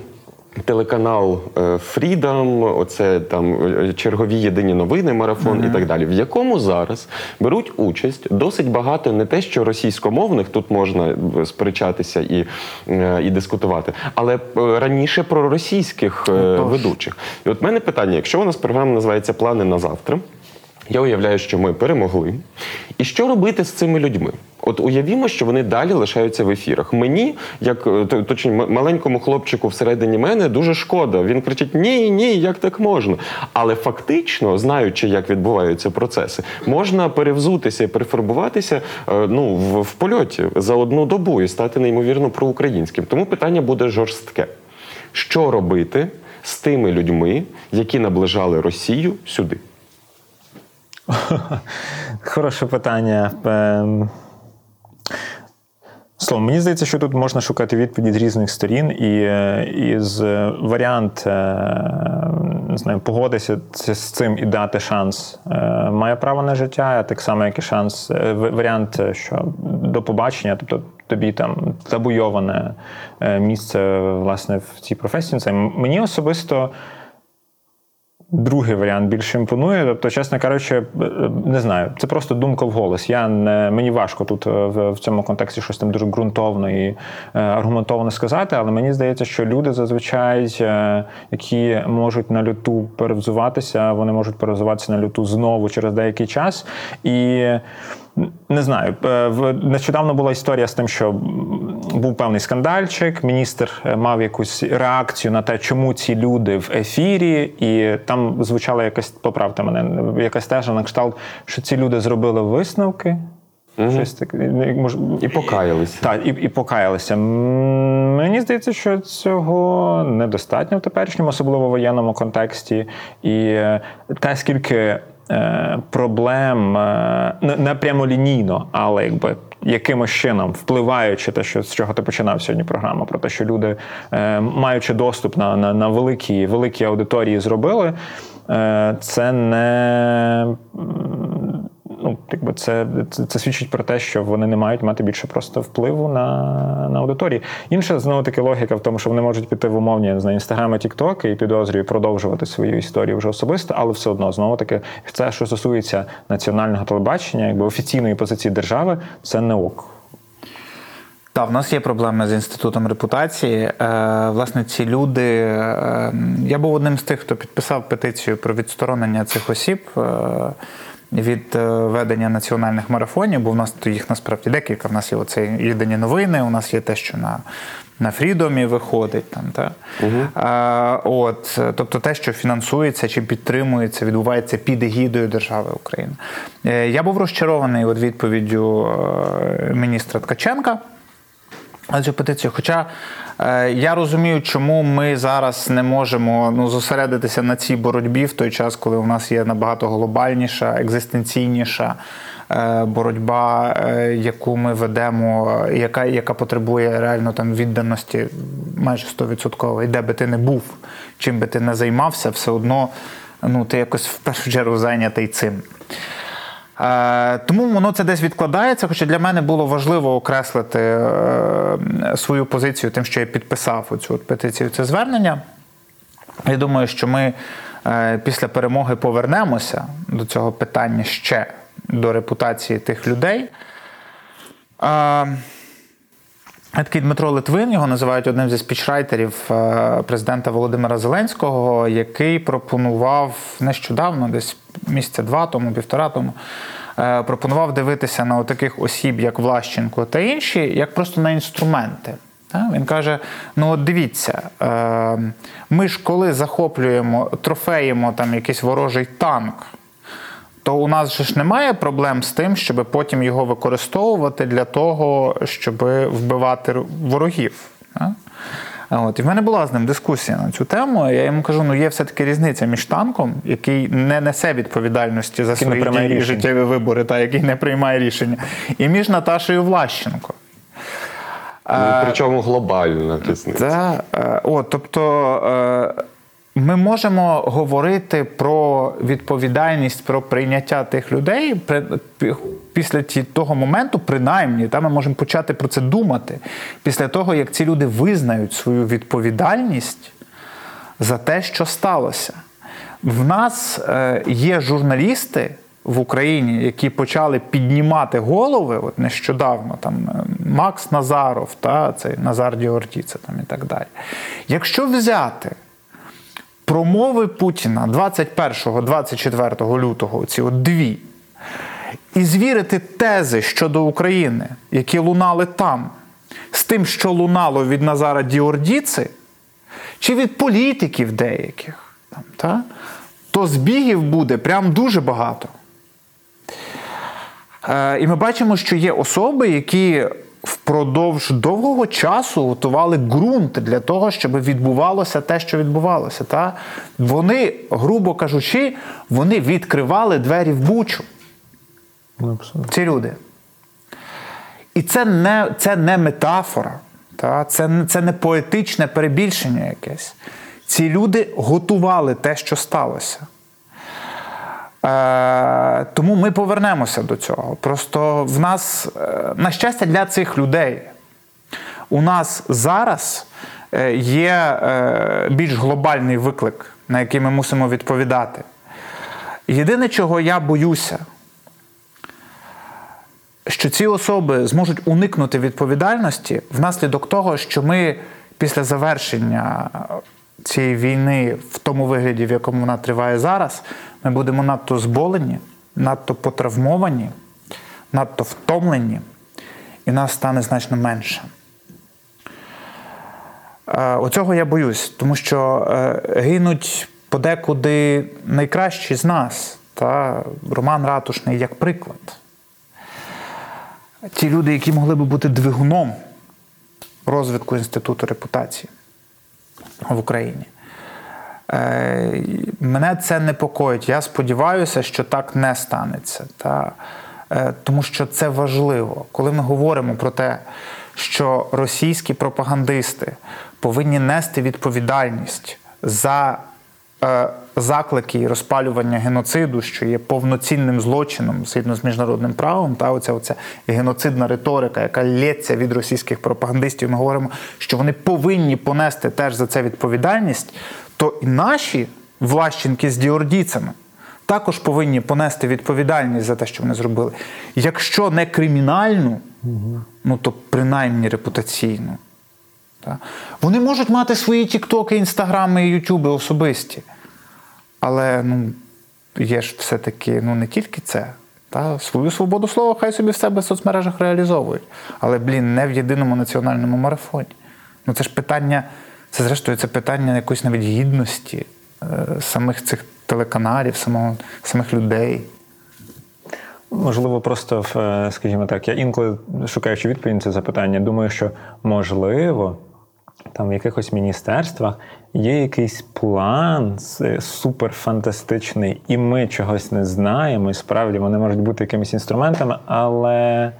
Телеканал е, Freedom, оце там е, чергові єдині новини, марафон і так далі, в якому зараз беруть участь досить багато не те, що російськомовних тут можна е, сперечатися і, е, і дискутувати, але е, раніше про російських mm -hmm. ведучих. І от мене питання: якщо у нас програма називається Плани на завтра, я уявляю, що ми перемогли. І що робити з цими людьми? От уявімо, що вони далі лишаються в ефірах. Мені, як е, точні, маленькому хлопчику всередині мене, дуже шкода. Він кричить: Ні, ні, як так можна? Але фактично, знаючи, як відбуваються процеси, можна перевзутися і перефарбуватися е, ну, в, в польоті за одну добу і стати неймовірно проукраїнським. Тому питання буде жорстке: що робити з тими людьми, які наближали Росію сюди? Хороше питання. Ем, Словом, мені здається, що тут можна шукати відповіді з різних сторін, і, е, і з е, варіант е, не знаю, погодитися з цим і дати шанс має право на життя, так само, як і шанс, варіант, що до побачення, тобто тобі там табуйоване місце власне в цій професії. Мені особисто. Другий варіант більше імпонує. Тобто, чесно кажучи, е, не знаю, це просто думка в голос. Я не мені важко тут е, в, в цьому контексті щось там дуже ґрунтовно і е, аргументовано сказати, але мені здається, що люди зазвичай, е, які можуть на люту перевзуватися, вони можуть перевзуватися на люту знову через деякий час. І не знаю, е, нещодавно була історія з тим, що був певний скандальчик. Міністр е, мав якусь реакцію на те, чому ці люди в ефірі, і там звучала якась поправте мене, якась тежа на кшталт, що ці люди зробили висновки. Щось таке може, І покаялися. так, і, і покаялися. Мені здається, що цього недостатньо в теперішньому, особливо в воєнному контексті. І е, те, скільки проблем е, не, прямолінійно, але якби. Якимось чином впливаючи те, що з чого ти починав сьогодні програму, про те, що люди, е, маючи доступ на, на, на великі, великі аудиторії, зробили, е, це не ну, якби це, це, це свідчить про те, що вони не мають мати більше просто впливу на, на аудиторії. Інша знову таки логіка в тому, що вони можуть піти в умовні знаю, інстаграми, тіктоки і підозрюю продовжувати свою історію вже особисто, але все одно знову таки це, що стосується національного телебачення, якби офіційної позиції держави, це не ок. Так, в нас є проблеми з інститутом репутації. Е, власне, ці люди. е, я був одним з тих, хто підписав петицію про відсторонення цих осіб е, від е, ведення національних марафонів, бо в нас їх насправді декілька. В нас є оце єдині новини, у нас є те, що на. На Фрідомі виходить там, та а, от, тобто те, що фінансується чи підтримується, відбувається під егідою держави України. Е, Я був розчарований от відповіддю е, міністра Ткаченка цю петицію. Хоча е, я розумію, чому ми зараз не можемо ну, зосередитися на цій боротьбі в той час, коли у нас є набагато глобальніша, екзистенційніша е, боротьба, е, яку ми ведемо, яка, яка потребує реально там відданості майже 100%. І де би ти не був, чим би ти не займався, все одно ну, ти якось в першу чергу зайнятий цим. Е, Тому воно це десь відкладається. Хоча для мене було важливо окреслити е, свою позицію тим, що я підписав оцю от петицію, це звернення. Я думаю, що ми е, після перемоги повернемося до цього питання ще до репутації тих людей. Такий Дмитро Литвин, його називають одним зі спічрайтерів е, президента Володимира Зеленського, який пропонував нещодавно, десь місяця два тому, півтора тому, е, пропонував дивитися на таких осіб, як Влащенко та інші, як просто на інструменти. Він каже: ну от дивіться, е, ми ж коли захоплюємо, трофеємо там якийсь ворожий танк то у нас же ж немає проблем з тим, щоб потім його використовувати для того, щоб вбивати ворогів. От. І в мене була з ним дискусія на цю тему. Я йому кажу: ну є все-таки різниця між танком, який не несе відповідальності за свої дії і життєві вибори, та який не приймає рішення, і між Наташею Влащенко. Ну, Причому глобальна різниця. Та, е, о, тобто е, ми можемо говорити про відповідальність, про прийняття тих людей після того моменту, принаймні, та, ми можемо почати про це думати після того, як ці люди визнають свою відповідальність за те, що сталося. В нас е, є журналісти в Україні, які почали піднімати голови от нещодавно, там е, Макс Назаров, та, цей Назар Діортіце там і так далі. Якщо взяти промови Путіна 21-24 лютого, ці от дві, і звірити тези щодо України, які лунали там, з тим, що лунало від Назара Діордіци, чи від політиків деяких, там, та, то збігів буде прям дуже багато. Е, і ми бачимо, що є особи, які впродовж довгого часу готували ґрунт для того, щоб відбувалося те, що відбувалося. Та? Вони, грубо кажучи, вони відкривали двері в бучу. Абсолютно. Ці люди. І це не, це не метафора, та? Це, це не поетичне перебільшення якесь. Ці люди готували те, що сталося. Е, тому ми повернемося до цього. Просто в нас, е, на щастя, для цих людей, у нас зараз е, є е, більш глобальний виклик, на який ми мусимо відповідати. Єдине, чого я боюся, що ці особи зможуть уникнути відповідальності внаслідок того, що ми після завершення цієї війни в тому вигляді, в якому вона триває зараз, ми будемо надто зболені, надто потравмовані, надто втомлені, і нас стане значно менше. Е, Оцього я боюсь, тому що е, гинуть подекуди найкращі з нас. Та Роман Ратушний як приклад. Ті люди, які могли би бути двигуном розвитку інституту репутації в Україні. Е, Мене це непокоїть. Я сподіваюся, що так не станеться. Та, е, тому що це важливо. Коли ми говоримо про те, що російські пропагандисти повинні нести відповідальність за е, заклики і розпалювання геноциду, що є повноцінним злочином згідно з міжнародним правом, та оця, оця геноцидна риторика, яка лється від російських пропагандистів. Ми говоримо, що вони повинні понести теж за це відповідальність, то і наші влащенки з діордійцями також повинні понести відповідальність за те, що вони зробили. Якщо не кримінальну, ну то принаймні репутаційну. Та? Вони можуть мати свої тіктоки, інстаграми і ютуби особисті. Але ну, є ж все-таки ну, не тільки це. Та? Свою свободу слова хай собі в себе в соцмережах реалізовують. Але, блін, не в єдиному національному марафоні. Ну це ж питання, це зрештою це питання якоїсь навіть гідності е, самих цих телеканалів, самого, самих людей. Можливо, просто е, скажімо так, я інколи шукаючи відповідь на це запитання, думаю, що можливо. Там в якихось міністерствах є якийсь план суперфантастичний, і ми чогось не знаємо. І справді вони можуть бути якимись інструментами, але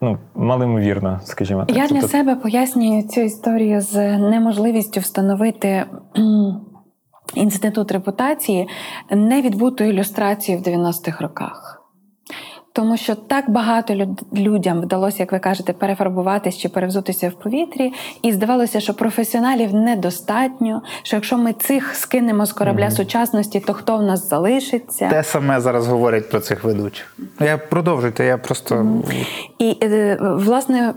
ну, малоймовірно, скажімо так. Я для Тобто- себе пояснюю цю історію з неможливістю встановити інститут репутації невідбутою ілюстрацією в 90-х роках. Тому що так багато люд- людям вдалося, як ви кажете, перефарбуватись чи перевзутися в повітрі, і здавалося, що професіоналів недостатньо. Що якщо ми цих скинемо з корабля сучасності, то хто в нас залишиться? Те саме зараз говорять про цих ведучих. Я продовжуйте, я просто. І е, власне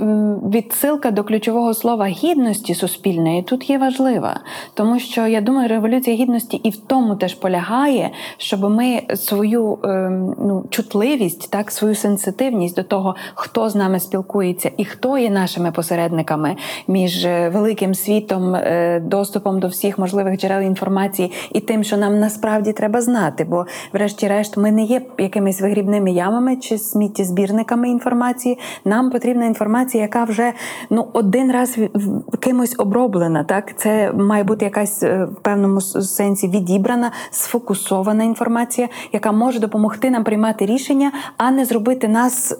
відсилка до ключового слова гідності суспільної тут є важлива, тому що я думаю, революція гідності і в тому теж полягає, щоб ми свою ем, ну, чутливість, так свою сенситивність до того, хто з нами спілкується і хто є нашими посередниками між е, великим світом, е, доступом до всіх можливих джерел інформації і тим, що нам насправді треба знати. Бо, врешті-решт, ми не є якимись вигрібними ямами чи сміттєзбірниками інформації. Нам потрібна інформація, яка вже ну один раз кимось оброблена. Так, це має бути якась е, в певному сенсі відібрана, сфокусована інформація, яка може допомогти нам приймати рішення, а не зробити нас.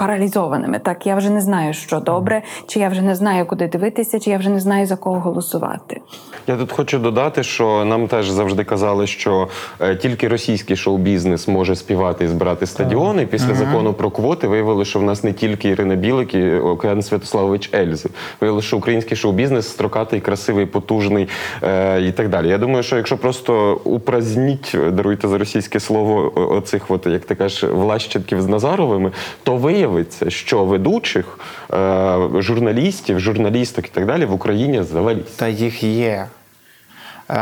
Паралізованими, так я вже не знаю, що добре, чи я вже не знаю, куди дивитися, чи я вже не знаю за кого голосувати. Я тут хочу додати, що нам теж завжди казали, що е, тільки російський шоу-бізнес може співати і збирати стадіони. Після закону про квоти виявили, що в нас не тільки Ірина Білик і Океан Святославович Ельзи. Виявили, що український шоу-бізнес строкатий, красивий, потужний е, і так далі. Я думаю, що якщо просто упразніть, даруйте за російське слово, оцих, от, як ти кажеш, влащенків з Назаровими, то виявиться, що ведучих, е, журналістів, журналісток і так далі в Україні завалість. Та їх є. Е,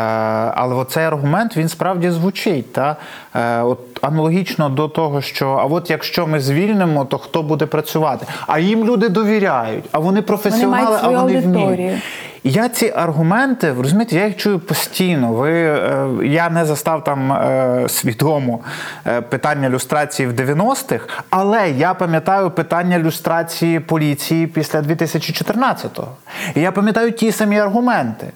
але оцей аргумент він справді звучить. Та? Е, от аналогічно до того, що а от якщо ми звільнимо, то хто буде працювати? А їм люди довіряють, а вони професіонали, мають а вони аудиторію. вміють. І Я ці аргументи, розумієте, я їх чую постійно. Ви, е, я не застав там е, свідомо е, питання люстрації в 90-х, але я пам'ятаю питання люстрації поліції після 2014-го. І я пам'ятаю ті самі аргументи.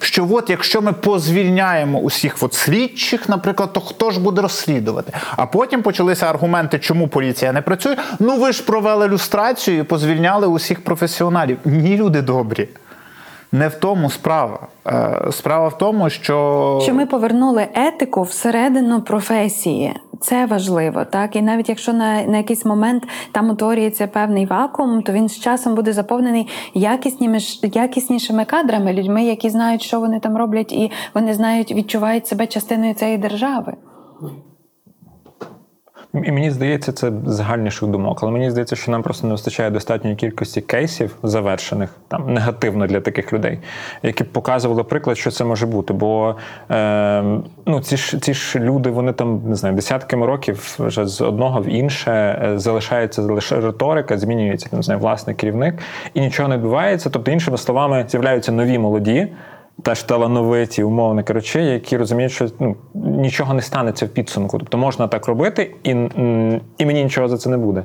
Що от якщо ми позвільняємо усіх от слідчих, наприклад, то хто ж буде розслідувати? А потім почалися аргументи, чому поліція не працює. Ну ви ж провели люстрацію і позвільняли усіх професіоналів. Ні, люди добрі. Не в тому справа. Е, Справа в тому, що, Що ми повернули етику всередину професії. Це важливо, так і навіть якщо на, на якийсь момент там утворюється певний вакуум, то він з часом буде заповнений якісніми ж- якіснішими кадрами, людьми, які знають, що вони там роблять, і вони знають, відчувають себе частиною цієї держави. І мені здається, це загальніших думок, але мені здається, що нам просто не вистачає достатньої кількості кейсів завершених там негативно для таких людей, які б показували приклад, що це може бути. Бо е, ну, ці ж ці ж люди, вони там не знаю, десятками років вже з одного в інше е, залишається лише риторика, змінюється не знаю, власний керівник, і нічого не відбувається. Тобто, іншими словами, з'являються нові молоді теж талановиті, умовно кажучи, які розуміють, що ну, нічого не станеться в підсумку. Тобто можна так робити, і і мені нічого за це не буде.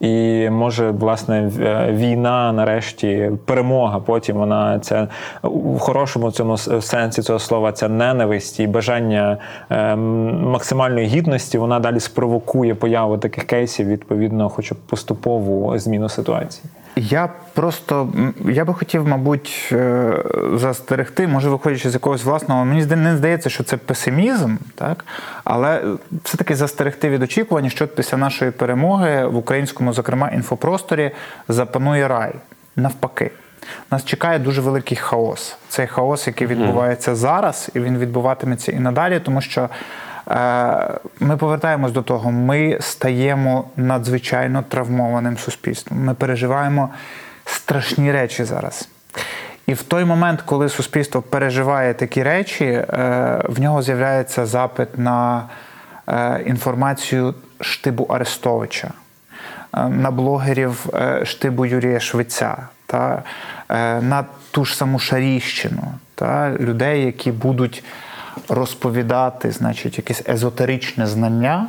І може, власне, е, війна, нарешті, перемога, потім вона ця в хорошому цьому сенсі цього слова, ця ненависть і бажання е, максимальної гідності, вона далі спровокує появу таких кейсів, відповідно, хоча б поступову зміну ситуації. Я просто я би хотів, мабуть, е, застерегти, може, виходячи з якогось власного, мені не здається, що це песимізм, так? але все-таки застерегти від очікування, що після нашої перемоги в українському, зокрема, інфопросторі запанує рай. Навпаки. Нас чекає дуже великий хаос. Цей хаос, який відбувається зараз, і він відбуватиметься і надалі, тому що е, ми повертаємось до того, ми стаємо надзвичайно травмованим суспільством. Ми переживаємо страшні речі зараз. І в той момент, коли суспільство переживає такі речі, е, в нього з'являється запит на е, інформацію штибу Арестовича, е, на блогерів е, штибу Юрія е, на ту ж саму Шаріщину, та, людей, які будуть розповідати, значить, якесь езотеричне знання,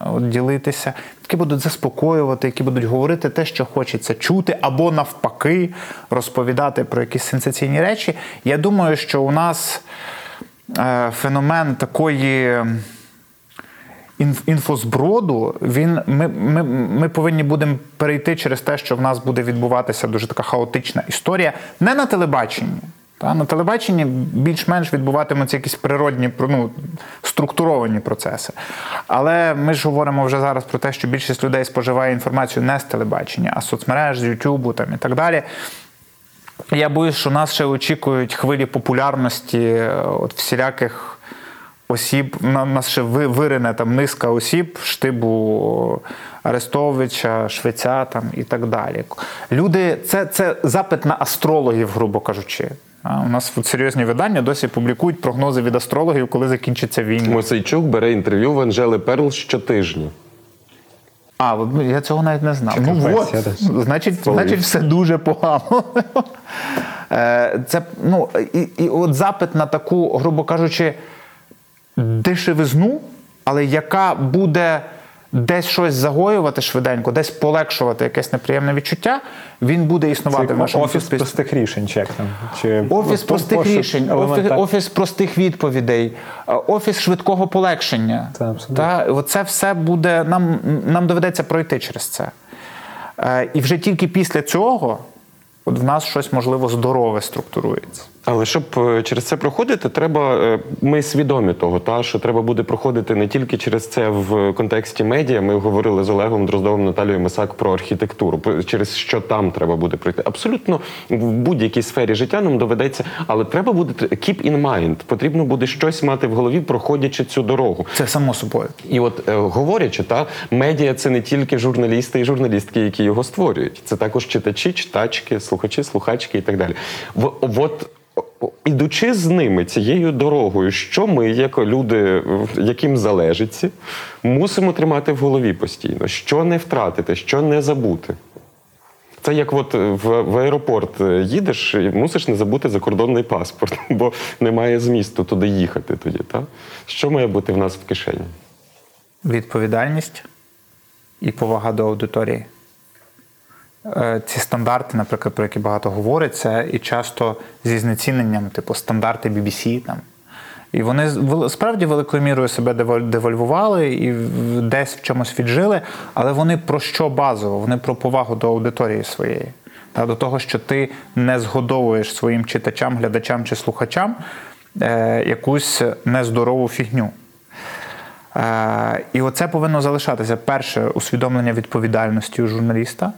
от, ділитися, які будуть заспокоювати, які будуть говорити те, що хочеться чути, або навпаки розповідати про якісь сенсаційні речі. Я думаю, що у нас е, феномен такої. Інфозброду, він, ми, ми, ми повинні будемо перейти через те, що в нас буде відбуватися дуже така хаотична історія, не на телебаченні. Та, на телебаченні більш-менш відбуватимуться якісь природні, ну, структуровані процеси. Але ми ж говоримо вже зараз про те, що більшість людей споживає інформацію не з телебачення, а з соцмереж, з Ютубу там, і так далі. Я боюсь, що нас ще очікують хвилі популярності е, от всіляких осіб. На нас ще ви- вирине там низка осіб штибу Арестовича, Швеця там і так далі. Люди, це, це запит на астрологів, грубо кажучи. У нас серйозні видання досі публікують прогнози від астрологів, коли закінчиться війна. Мосейчук бере інтерв'ю в Анжели Перл щотижня. А, ну, я цього навіть не знав. Чи Ну от, значить, значить, все дуже погано. Е, Це, ну, і, і от запит на таку, грубо кажучи, дешевизну, але яка буде десь щось загоювати швиденько, десь полегшувати якесь неприємне відчуття, він буде існувати Це в нашому офіс суспільстві. простих рішень, чи як там? Чи Офіс простих пошук рішень, офіс, офіс простих відповідей, е, офіс швидкого полегшення. Це абсолютно. Та, оце все буде, нам, нам доведеться пройти через це. Е, І вже тільки після цього от в нас щось, можливо, здорове структурується. Але щоб е, через це проходити, треба. е, Ми свідомі того, та що треба буде проходити не тільки через це в контексті медіа. Ми говорили з Олегом Дроздовим Наталією Месак про архітектуру, через що там треба буде пройти. Абсолютно в будь-якій сфері життя нам доведеться, але треба буде keep in mind. Потрібно буде щось мати в голові, проходячи цю дорогу. Це само собою. І от е, говорячи, та медіа це не тільки журналісти і журналістки, які його створюють. Це також читачі, читачки, слухачі, слухачки і так далі. В, от ідучи з ними цією дорогою, що ми, як люди, яким залежить, мусимо тримати в голові постійно, що не втратити, що не забути. Це як от в, в аеропорт е, їдеш і мусиш не забути закордонний паспорт, бо немає змісту туди їхати тоді. Та? Що має бути в нас в кишені? Відповідальність і повага до аудиторії. Е, Ці стандарти, наприклад, про які багато говориться, і часто зі знеціненням, типу стандарти BBC там. І вони справді великою мірою себе деваль- девальвували і десь в чомусь віджили, але вони про що базово? Вони про повагу до аудиторії своєї. Та, до того, що ти не згодовуєш своїм читачам, глядачам чи слухачам е, якусь нездорову фігню. Е, і оце повинно залишатися. Перше усвідомлення відповідальності у журналіста.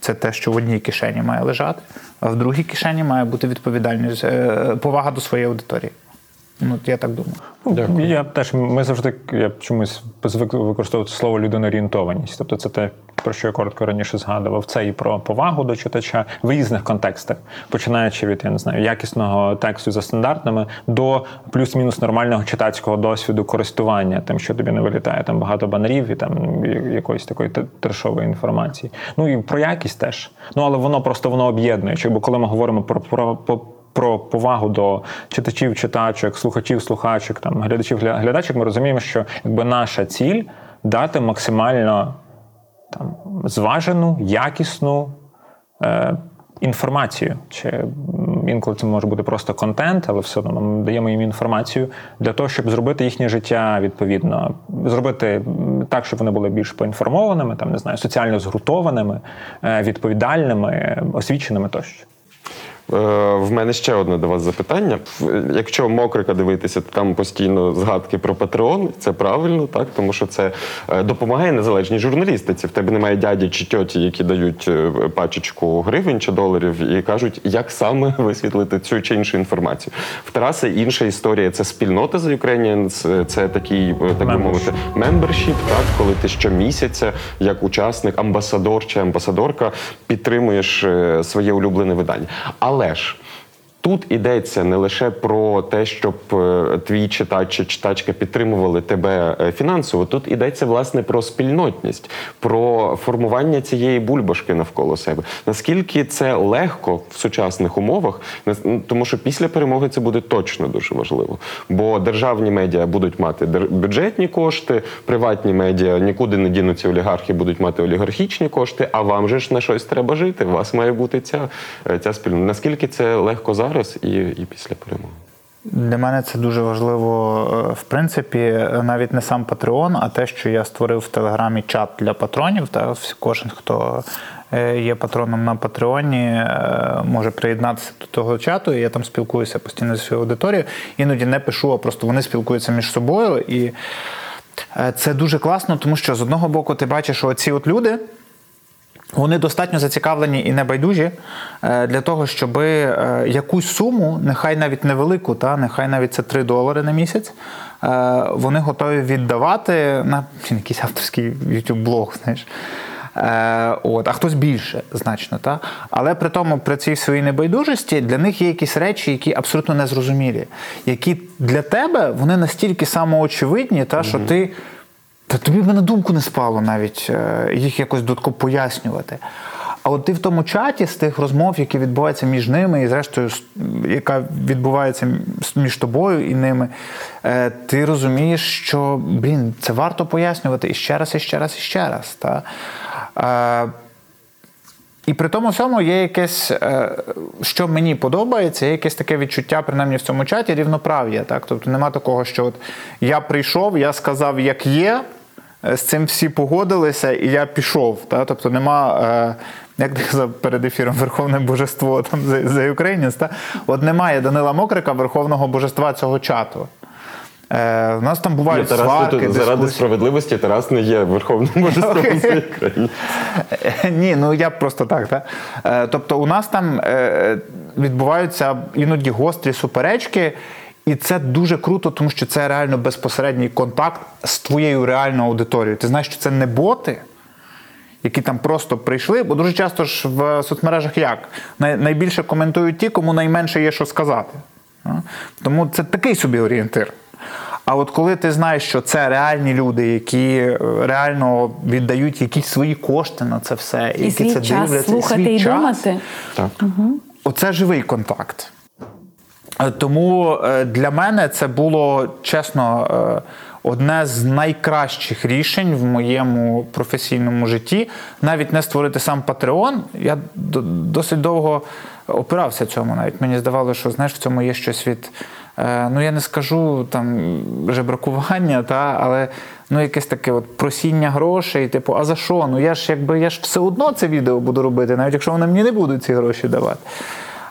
Це те, що в одній кишені має лежати, а в другій кишені має бути відповідальність, е, повага до своєї аудиторії. Ну, я так думаю. Дякую. Я теж ми завжди я чомусь звик використовувати слово людиноорієнтованість. Тобто, це те, про що я коротко раніше згадував. Це і про повагу до читача в різних контекстах, починаючи від я не знаю якісного тексту за стандартними до плюс-мінус нормального читацького досвіду користування, тим, що тобі не вилітає там багато банерів і там якоїсь такої трешової інформації. Ну і про якість теж. Ну але воно просто воно об'єднує. Чи- Бо коли ми говоримо про, про, про про повагу до читачів, читачок, слухачів, слухачок, там глядачів, глядачок, ми розуміємо, що якби наша ціль дати максимально там зважену, якісну е, інформацію. Чи інколи це може бути просто контент, але все одно ми даємо їм інформацію для того, щоб зробити їхнє життя відповідно, зробити так, щоб вони були більш поінформованими, там не знаю, соціально згрутованими, е, відповідальними, освіченими тощо. Е, В мене ще одне до вас запитання. Якщо мокрика дивитися, то там постійно згадки про Патреон. Це правильно, так тому що це е, допомагає незалежній журналістиці. В тебе немає дяді чи тьоті, які дають е, пачечку гривень чи доларів і кажуть, як саме висвітлити цю чи іншу інформацію. В Тараса інша історія це спільнота з Ukrainians, це такий, так би мовити, membership, так коли ти щомісяця, як учасник, амбасадор чи амбасадорка, підтримуєш своє улюблене видання. Але ж. Тут йдеться не лише про те, щоб е, твій читач чи читачка підтримували тебе е, фінансово. Тут йдеться власне про спільнотність, про формування цієї бульбашки навколо себе. Наскільки це легко в сучасних умовах, тому що після перемоги це буде точно дуже важливо. Бо державні медіа будуть мати бюджетні кошти, приватні медіа нікуди не дінуться олігархи, будуть мати олігархічні кошти. А вам же ж на щось треба жити. У вас має бути ця, е, ця спільнота. Наскільки це легко зараз і, і після перемоги? Для мене це дуже важливо, е, в принципі, навіть не сам Patreon, а те, що я створив в Телеграмі чат для патронів. Та кожен, хто е, є патроном на Патреоні, е, може приєднатися до того чату. і Я там спілкуюся постійно зі своєю аудиторією. Іноді не пишу, а просто вони спілкуються між собою. І це дуже класно, тому що з одного боку ти бачиш, що оці от люди. Вони достатньо зацікавлені і небайдужі е, для того, щоб якусь суму, нехай навіть невелику, та нехай навіть це 3 долари на місяць. е, Вони готові віддавати на якийсь авторський youtube блог знаєш. Е, От, а хтось більше значно. Та? Але при тому, при цій своїй небайдужості, для них є якісь речі, які абсолютно незрозумілі, які для тебе вони настільки самоочевидні, та, що ти. Та тобі б на думку не спало навіть е, їх якось додатково пояснювати. А от ти в тому чаті з тих розмов, які відбуваються між ними, і зрештою, яка відбувається між тобою і ними, е, ти розумієш, що блін, це варто пояснювати і ще раз, і ще раз, і ще раз. Та? Е, і при тому всьому є якесь, що мені подобається, є якесь таке відчуття, принаймні в цьому чаті, рівноправ'я. Так? Тобто нема такого, що от я прийшов, я сказав, як є, з цим всі погодилися, і я пішов. Так? Тобто нема, е, як ти казав перед ефіром, Верховне Божество там за, за Українець, так? От немає Данила Мокрика, Верховного Божества цього чату. Е, у нас там бувають Тарас, сварки, тут, заради справедливості Тарас не є верховним божеством країни. Е, Ні, ну я просто так. Та? Е, Тобто, у нас там е, відбуваються іноді гострі суперечки, і це дуже круто, тому що це реально безпосередній контакт з твоєю реальною аудиторією. Ти знаєш, що це не боти. Які там просто прийшли, бо дуже часто ж в соцмережах як? Найбільше коментують ті, кому найменше є що сказати. Тому це такий собі орієнтир. А от коли ти знаєш, що це реальні люди, які е, реально віддають якісь свої кошти на це все, І які свій це час дивляться, слухати свій і час, думати. Так. Оце живий контакт. Е, Тому е, для мене це було чесно е, одне з найкращих рішень в моєму професійному житті. Навіть не створити сам Patreon. Я досить довго опирався цьому. Навіть мені здавалося, що знаєш, в цьому є щось від. Ну, я не скажу там жебракування, та, але ну, якесь таке от просіння грошей, типу, а за що? Ну я ж якби я ж все одно це відео буду робити, навіть якщо вони мені не будуть ці гроші давати.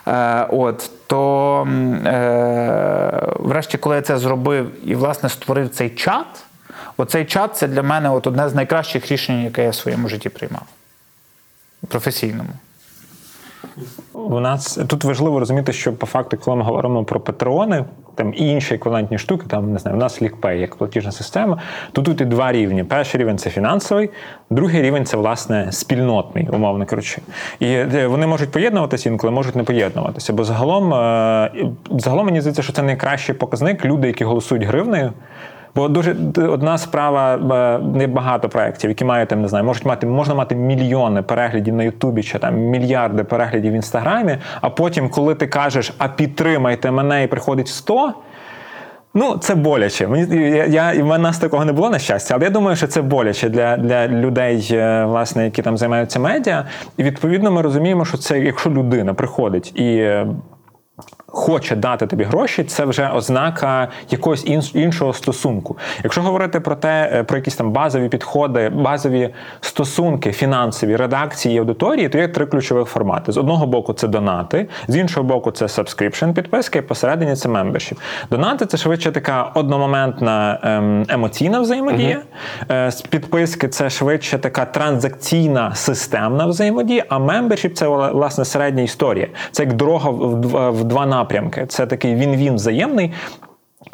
Е, от, то е, врешті, коли я це зробив і власне створив цей чат, оцей чат це для мене от одне з найкращих рішень, яке я в своєму житті приймав. Професійному. В нас тут важливо розуміти, що по факту, коли ми говоримо про патреони, там і інші еквівалентні штуки, там не знаю, у нас LeakPay, як платіжна система, то тут і два рівні. Перший рівень це фінансовий, другий рівень це власне спільнотний, умовно кажучи. І е, вони можуть поєднуватися інколи, можуть не поєднуватися. Бо загалом, е, загалом мені здається, що це найкращий показник. Люди, які голосують гривнею. Бо дуже одна справа е, не багато проєктів, які мають там, не знаю, можуть мати, можна мати мільйони переглядів на Ютубі чи там мільярди переглядів в інстаграмі. А потім, коли ти кажеш, а підтримайте мене і приходить 100, Ну, це боляче. Мені я, я в нас такого не було на щастя, але я думаю, що це боляче для для людей, е, власне, які там займаються медіа. І відповідно ми розуміємо, що це якщо людина приходить і е, хоче дати тобі гроші, це вже ознака якогось іншого стосунку. Якщо говорити про те, е, про якісь там базові підходи, базові стосунки, фінансові редакції і аудиторії, то є три ключових формати. З одного боку, це донати, з іншого боку, це subscription підписка, і посередині це membership. Донати це швидше така одномоментна ем, емоційна взаємодія. Uh-huh. Підписки це швидше така транзакційна системна взаємодія, а membership – це власне середня історія. Це як дорога в два напрямки напрямки. Це такий він-він взаємний.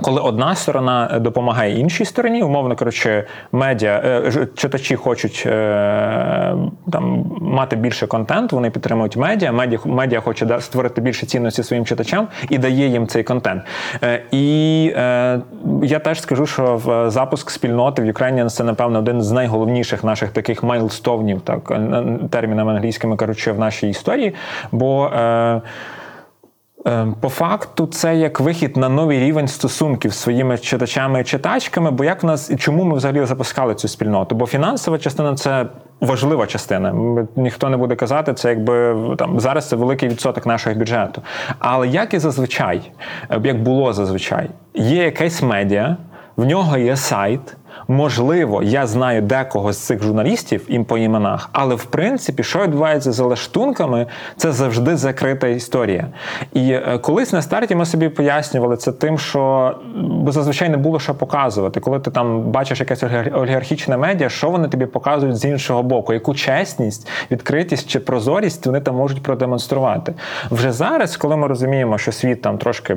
Коли одна сторона допомагає іншій стороні, умовно кажучи, медіа е, читачі хочуть е, там мати більше контенту, вони підтримують медіа. Медіа медіа хоче створити більше цінності своїм читачам і дає їм цей контент. Е, і я теж скажу, що в запуск спільноти в Ukrainian – це напевно один з найголовніших наших таких майлстовнів, так термінами англійськими кажучи, в нашій історії. Бо по факту, це як вихід на новий рівень стосунків з своїми читачами і читачками. Бо як в нас і чому ми взагалі запускали цю спільноту? Бо фінансова частина це важлива частина. Ніхто не буде казати, це якби там зараз це великий відсоток нашого бюджету. Але як і зазвичай, е, як було зазвичай, є якесь медіа, в нього є сайт. Можливо, я знаю декого з цих журналістів їм по іменах, але в принципі, що відбувається за лаштунками, це завжди закрита історія. І е, колись на старті ми собі пояснювали це тим, що зазвичай не було що показувати. Коли ти там бачиш якесь олігархічне медіа, що вони тобі показують з іншого боку, яку чесність, відкритість чи прозорість вони там можуть продемонструвати. Вже зараз, коли ми розуміємо, що світ там трошки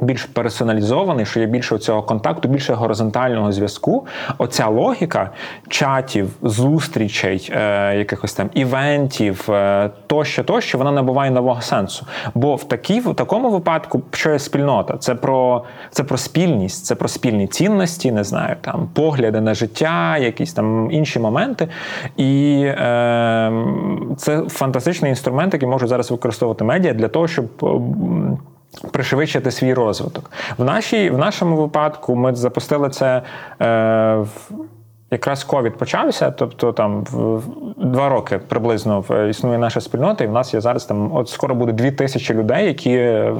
більш персоналізований, що є більше цього контакту, більше горизонтального зв'язку. Оця логіка чатів, зустрічей, е, якихось там івентів, е, тощо, тощо, вона набуває нового сенсу. Бо в такій, в такому випадку, що є спільнота, це про це про спільність, це про спільні цінності, не знаю, там погляди на життя, якісь там інші моменти. І е, це фантастичний інструмент, який можуть зараз використовувати медіа для того, щоб пришвидшити свій розвиток. В нашій, в нашому випадку ми запустили це е, в якраз ковід почався, тобто там в два роки приблизно існує наша спільнота, і в нас є зараз там от скоро буде дві тисячі людей, які е,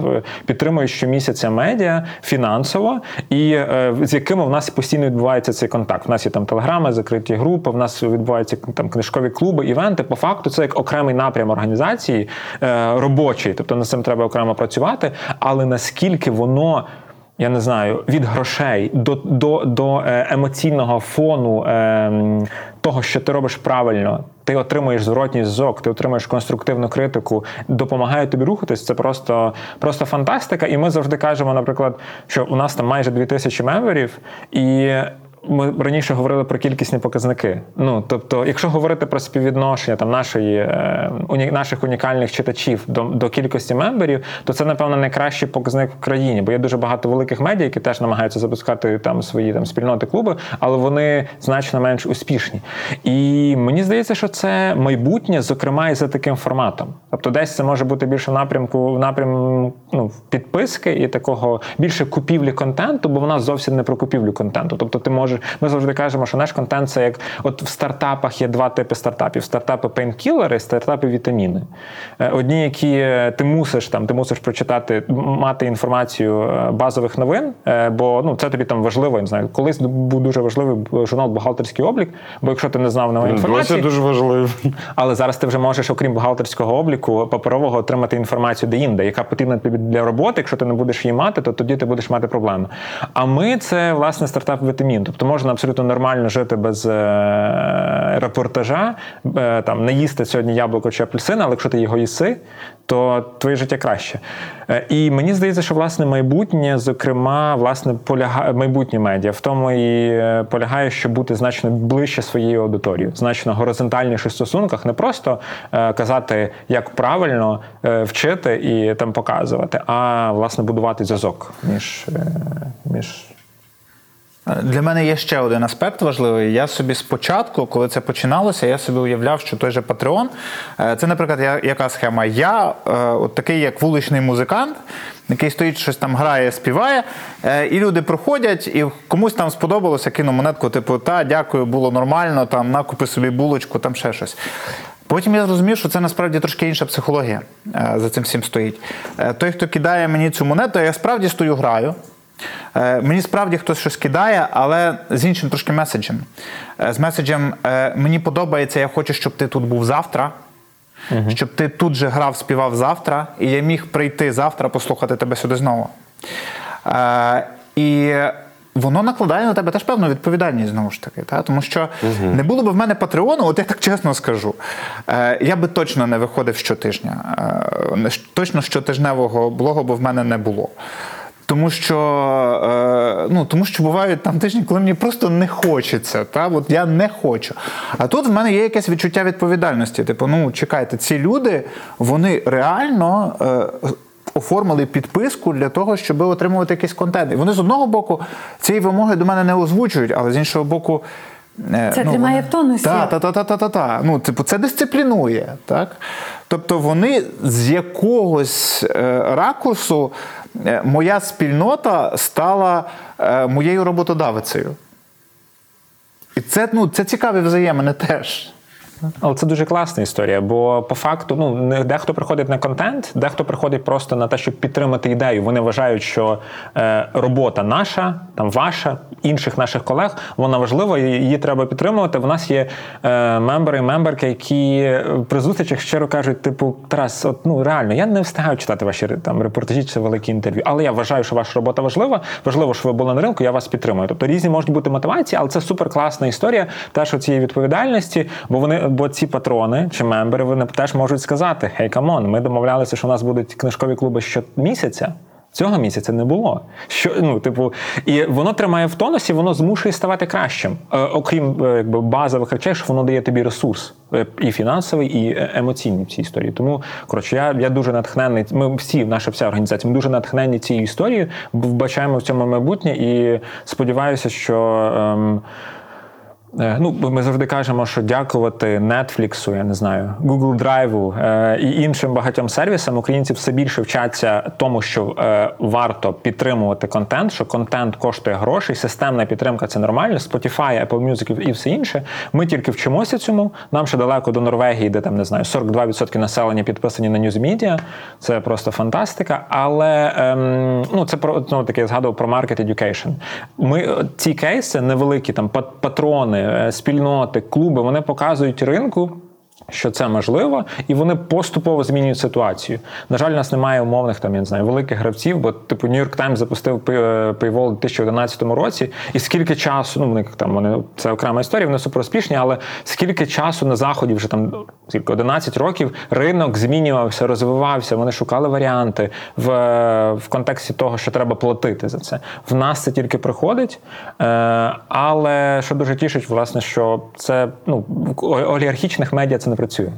підтримують щомісяця медіа фінансово, і е, з якими в нас постійно відбувається цей контакт. У нас є там телеграми, закриті групи, в нас відбуваються там книжкові клуби, івенти. По факту це як окремий напрям організації е, робочий, тобто над цим треба окремо працювати, але наскільки воно я не знаю, від грошей до до, до е, емоційного фону е, того, що ти робиш правильно, ти отримуєш зворотній зв'язок, ти отримуєш конструктивну критику, допомагає тобі рухатись. Це просто просто фантастика. І ми завжди кажемо, наприклад, що у нас там майже 2000 мемберів, і ми раніше говорили про кількісні показники. Ну тобто, якщо говорити про співвідношення там нашої е, уні, наших унікальних читачів до до кількості мемберів, то це напевно найкращий показник в країні, бо є дуже багато великих медіа, які теж намагаються запускати там свої там спільноти клуби, але вони значно менш успішні. І мені здається, що це майбутнє, зокрема, і за таким форматом. Тобто, десь це може бути більше в напрямку в напрямку ну, підписки і такого більше купівлі контенту, бо вона зовсім не про купівлю контенту. Тобто, ти можеш може, ми завжди кажемо, що наш контент це як от в стартапах є два типи стартапів: стартапи пейнкілери, стартапи вітаміни. Е, одні, які е, ти мусиш там, ти мусиш прочитати, мати інформацію е, базових новин, бо ну це тобі там важливо. Я не знаю, колись був дуже важливий журнал Бухгалтерський облік. Бо якщо ти не знав нової інформації, це дуже важливо. Але зараз ти вже можеш, окрім бухгалтерського обліку, паперового отримати інформацію де-інде, яка потрібна тобі для роботи. Якщо ти не будеш її мати, то тоді ти будеш мати проблеми. А ми це власне стартап вітамін. Тобто Тобто можна абсолютно нормально жити без е, репортажа, е, там не їсти сьогодні яблуко чи апельсин, але якщо ти його їси, то твоє життя краще. Е, і мені здається, що власне майбутнє, зокрема, власне, полягає майбутнє медіа в тому і полягає, щоб бути значно ближче своєю аудиторією, значно горизонтальніше в стосунках, не просто казати, як правильно вчити і там показувати, а власне будувати зв'язок між, між Для мене є ще один аспект важливий. Я собі спочатку, коли це починалося, я собі уявляв, що той же е, це, наприклад, яка схема? Я е, от такий, як вуличний музикант, який стоїть, щось там грає, співає, е, і люди проходять, і комусь там сподобалося, кину монетку, типу, та, дякую, було нормально, там, накупи собі булочку, там ще щось. Потім я зрозумів, що це насправді трошки інша психологія е, за цим всім стоїть. Той, хто кидає мені цю монету, я справді стою, граю. Е, Мені справді хтось щось кидає, але з іншим трошки меседжем. Е, З меседжем е, мені подобається, я хочу, щоб ти тут був завтра, щоб ти тут же грав, співав завтра, і я міг прийти завтра, послухати тебе сюди знову. Е, І воно накладає на тебе теж певну відповідальність знову ж таки. Та? Тому що не було б в мене Патреону, от я так чесно скажу. Е, Я би точно не виходив щотижня. Е, Точно щотижневого блогу б в мене не було. Тому що, е, ну, тому що бувають там тижні, коли мені просто не хочеться. Та? От я не хочу. А тут в мене є якесь відчуття відповідальності. Типу, ну чекайте, ці люди, вони реально. Е, Оформили підписку для того, щоб отримувати якийсь контент. І вони з одного боку цієї вимоги до мене не озвучують, але з іншого боку. е, Це тримає в тонусі. Так, та, та, та, та, та, та. Ну, типу, це дисциплінує. Так? Тобто вони з якогось е, ракурсу, моя спільнота стала е, моєю роботодавицею. І це, ну, це цікаві взаємини теж. Але це дуже класна історія, бо по факту ну не дехто приходить на контент, дехто приходить просто на те, щоб підтримати ідею. Вони вважають, що е, робота наша, там ваша, інших наших колег, вона важлива, її треба підтримувати. В нас є е, мембери і мемберки, які при зустрічах щиро кажуть, типу, Тарас, от ну реально, я не встигаю читати ваші там репортажі чи великі інтерв'ю, але я вважаю, що ваша робота важлива. Важливо, що ви були на ринку, я вас підтримую. Тобто різні можуть бути мотивації, але це супер класна історія теж цієї відповідальності, бо вони, бо ці патрони чи мембери, вони теж можуть сказати: Hey, come on, ми домовлялися, що у нас будуть книжкові клуби щомісяця. Цього місяця не було. Що ну, типу, і воно тримає в тонусі, воно змушує ставати кращим. Е, окрім е, якби базових речей, що воно дає тобі ресурс е, і фінансовий, і е, емоційний в цій історії. Тому коротше, я, я дуже натхнений. Ми всі, наша вся організація, ми дуже натхнені цією історією, вбачаємо в цьому майбутнє і сподіваюся, що. Е, Ну, ми завжди кажемо, що дякувати Netflix, я не знаю, Google Drive е, і іншим багатьом сервісам українці все більше вчаться тому, що е, варто підтримувати контент, що контент коштує грошей, системна підтримка це нормально. Spotify, Apple Music і все інше. Ми тільки вчимося цьому. Нам ще далеко до Норвегії, де там не знаю, 42% населення підписані на News Media. Це просто фантастика. Але ем, ну це про ну, таке згадував про market education. Ми ці кейси невеликі, там пат- патрони, е, спільноти, клуби, вони показують ринку. Що це можливо, і вони поступово змінюють ситуацію. На жаль, у нас немає умовних там, я не знаю, великих гравців, бо типу York Times запустив Paywall у 2011 році, і скільки часу, ну вони там вони це окрема історія, вони супер успішні, але скільки часу на заході вже там скільки 11 років ринок змінювався, розвивався. Вони шукали варіанти в, в контексті того, що треба платити за це. В нас це тільки приходить, е, але що дуже тішить, власне, що це ну олігархічних медіа це не працює.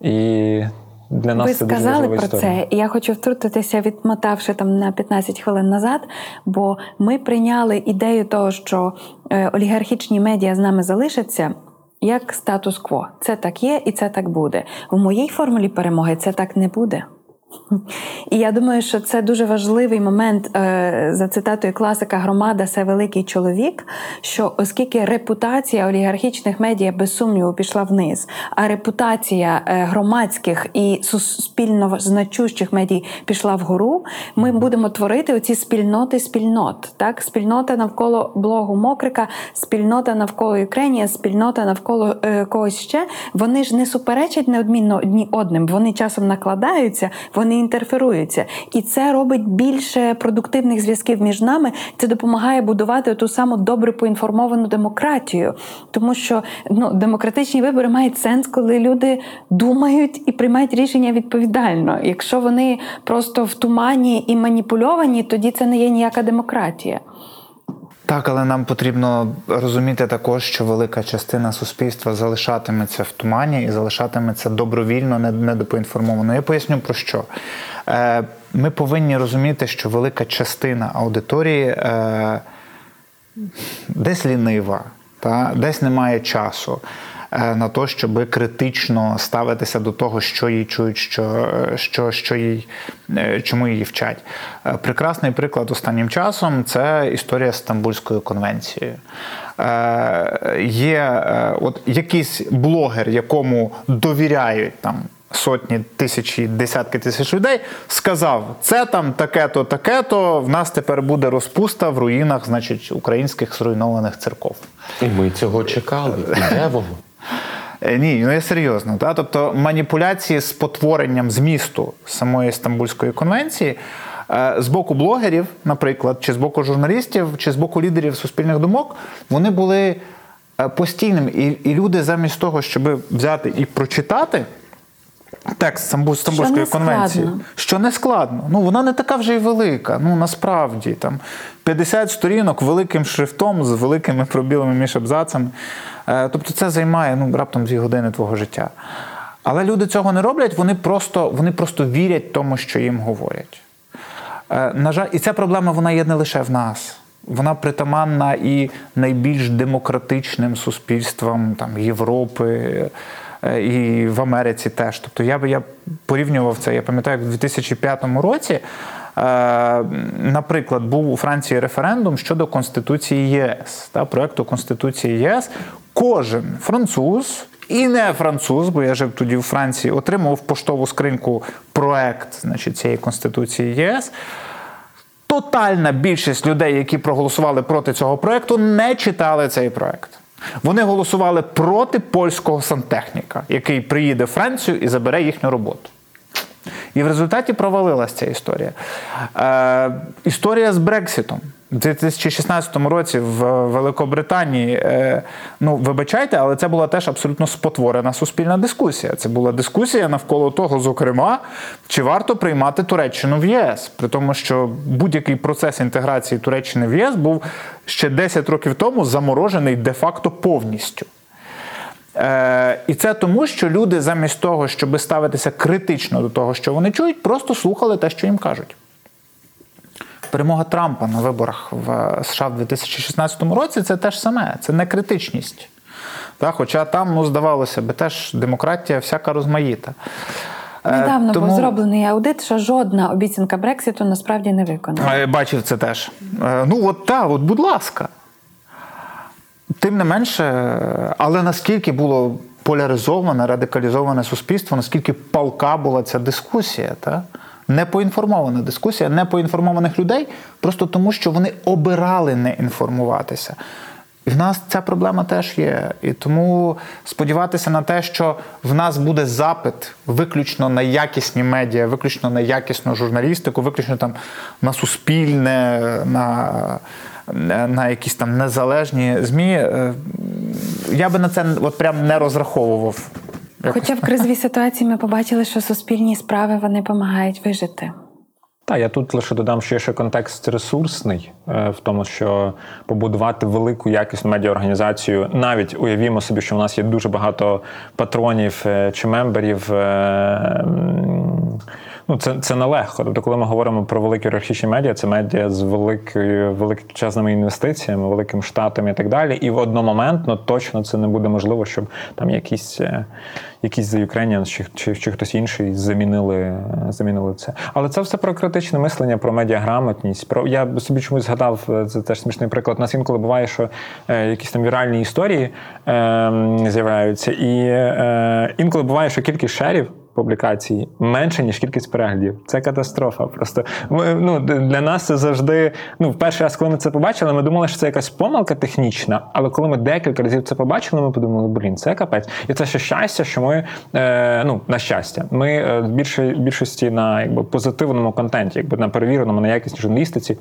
І для нас Ви це сказали дуже про історія. це, і я хочу втрутитися, відмотавши там на 15 хвилин назад, бо ми прийняли ідею того, що е, олігархічні медіа з нами залишаться. Як статус-кво, це так є і це так буде. В моїй формулі перемоги це так не буде. І я думаю, що це дуже важливий момент е, за цитатою класика Громада це великий чоловік. Що оскільки репутація олігархічних медіа без сумніву пішла вниз, а репутація е, громадських і суспільно значущих медій пішла вгору, ми будемо творити оці спільноти спільнот. Так, спільнота навколо блогу Мокрика, спільнота навколо Юкренія, спільнота навколо е, когось ще. Вони ж не суперечать неодмінно одні одним. Вони часом накладаються. Вони вони інтерферуються. І це робить більше продуктивних зв'язків між нами. Це допомагає будувати ту саму добре поінформовану демократію. Тому що ну, демократичні вибори мають сенс, коли люди думають і приймають рішення відповідально. Якщо вони просто в тумані і маніпульовані, тоді це не є ніяка демократія. Так, але нам потрібно розуміти також, що велика частина суспільства залишатиметься в тумані і залишатиметься добровільно недопоінформовано. Я поясню про що. Е, Ми повинні розуміти, що велика частина аудиторії е, десь лінива, десь немає часу. Е, На те, щоб критично ставитися до того, що їй чують, що, е, що, що їй, е, чому її вчать. Прекрасний приклад останнім часом це історія конвенцією. Е, Є от якийсь блогер, якому довіряють там сотні тисячі, десятки тисяч людей, сказав: це там таке-то, таке-то. В нас тепер буде розпуста в руїнах, значить, українських зруйнованих церков. І ми цього чекали. Де воно? Е, Ні, ну я серйозно. Та? Тобто маніпуляції з потворенням змісту самої Стамбульської конвенції е, з боку блогерів, наприклад, чи з боку журналістів, чи з боку лідерів суспільних думок, вони були е, постійними. І, і люди замість того, щоб взяти і прочитати. Текст Стамбул- Стамбульської конвенції, складно. що не складно. Ну вона не така вже й велика. Ну насправді там 50 сторінок великим шрифтом з великими пробілами між абзацами. Е, Тобто це займає ну, раптом дві години твого життя. Але люди цього не роблять, вони просто, вони просто вірять тому, що їм говорять. Е, На жаль, і ця проблема вона є не лише в нас. Вона притаманна і найбільш демократичним суспільствам там, Європи і в Америці теж. Тобто я би я порівнював це. Я пам'ятаю, як в 2005 році, е, наприклад, був у Франції референдум щодо Конституції ЄС, та, проекту Конституції ЄС. Кожен француз і не француз, бо я жив тоді у Франції, отримав в поштову скриньку проект значить, цієї Конституції ЄС. Тотальна більшість людей, які проголосували проти цього проекту, не читали цей проект. Вони голосували проти польського сантехніка, який приїде в Францію і забере їхню роботу. І в результаті провалилась ця історія. Е, історія з Брекситом. У 2016 році в Великобританії, е, ну вибачайте, але це була теж абсолютно спотворена суспільна дискусія. Це була дискусія навколо того, зокрема, чи варто приймати Туреччину в ЄС, при тому, що будь-який процес інтеграції Туреччини в ЄС був ще 10 років тому заморожений де-факто повністю. Е, і це тому, що люди замість того, щоб ставитися критично до того, що вони чують, просто слухали те, що їм кажуть. Перемога Трампа на виборах в США в 2016 році це те ж саме, це не критичність. Та, хоча там, ну, здавалося би, теж демократія всяка розмаїта. Е, Недавно тому- був зроблений аудит, що жодна обіцянка Брекситу насправді не виконана. Е, Бачив це теж. Е, Ну, от так, от, будь ласка. Тим не менше, але наскільки було поляризоване, радикалізоване суспільство, наскільки палка була ця дискусія, та? непоінформована дискусія непоінформованих людей, просто тому, що вони обирали не інформуватися. І в нас ця проблема теж є. І тому сподіватися на те, що в нас буде запит виключно на якісні медіа, виключно на якісну журналістику, виключно там на суспільне, на, на якісь там незалежні ЗМІ. е, Я би на це от прям не розраховував. Хоча в кризовій ситуації ми побачили, що суспільні справи вони допомагають вижити. Так, я тут лише додам, що є ще контекст ресурсний е, в тому, що побудувати велику якісну медіаорганізацію, навіть уявімо собі, що в нас є дуже багато патронів е, чи мемберів. Ну, це, це нелегко. Тобто, коли ми говоримо про великі ієрархічні медіа, це медіа з великою величезними інвестиціями, великим штатом і так далі. І в одномоментно точно це не буде можливо, щоб там якісь, е, якісь The Ukrainians чи, чи, чи хтось інший замінили, замінили це. Але це все про критичне мислення, про медіаграмотність. Про я собі чомусь згадав, е, це теж смішний приклад. У нас інколи буває, що е, якісь там віральні історії е, з'являються, і е, інколи буває, що кількість шерів публікацій менше, ніж кількість переглядів. Це катастрофа. Просто ми, ну, для нас це завжди. Ну, в перший раз, коли ми це побачили, ми думали, що це якась помилка технічна, але коли ми декілька разів це побачили, ми подумали, блін, це капець. І це ще щастя, що ми, е, ну, на щастя, ми е, в більшості на якби, позитивному контенті, якби на перевіреному, на якісній журналістиці.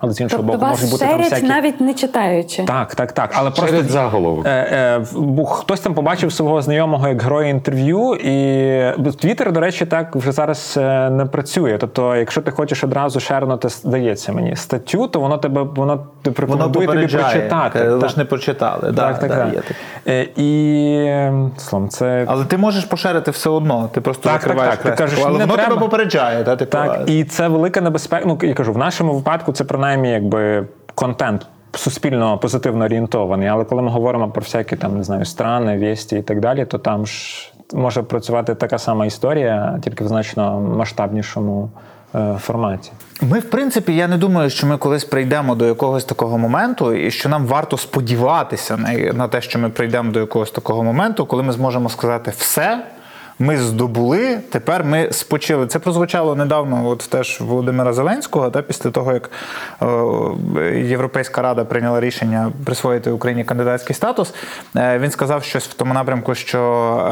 Але з іншого Тобто боку, вас можуть бути там всякі. навіть не читаючи. Так, так, так. Але Через просто заголовок. Е, е, бо хтось там побачив свого знайомого як героя інтерв'ю, і Твіттер, до речі, так вже зараз е, не працює. Тобто, якщо ти хочеш одразу шернути, здається мені статтю, то воно тебе воно ти рекомендує тобі прочитати. е, ви ж не прочитали. Так, так, так. є. Е, І словом, це Але ти можеш поширити все одно. Ти просто Так, так, закриваєш так. Ти кажеш, але не воно треба. тебе попереджає. Та, типу, Так, і це велика небезпека. Ну, я кажу, в нашому випадку це принаймні якби контент суспільно позитивно орієнтований. Але коли ми говоримо про всякі там, не знаю, страни, вісті і так далі, то там ж може працювати така сама історія, тільки в значно масштабнішому е, форматі. Ми, в принципі, я не думаю, що ми колись прийдемо до якогось такого моменту, і що нам варто сподіватися на, на те, що ми прийдемо до якогось такого моменту, коли ми зможемо сказати все. Ми здобули, тепер ми спочили. Це прозвучало недавно, от теж Володимира Зеленського, та після того як е, Європейська рада прийняла рішення присвоїти Україні кандидатський статус. Е, він сказав щось в тому напрямку, що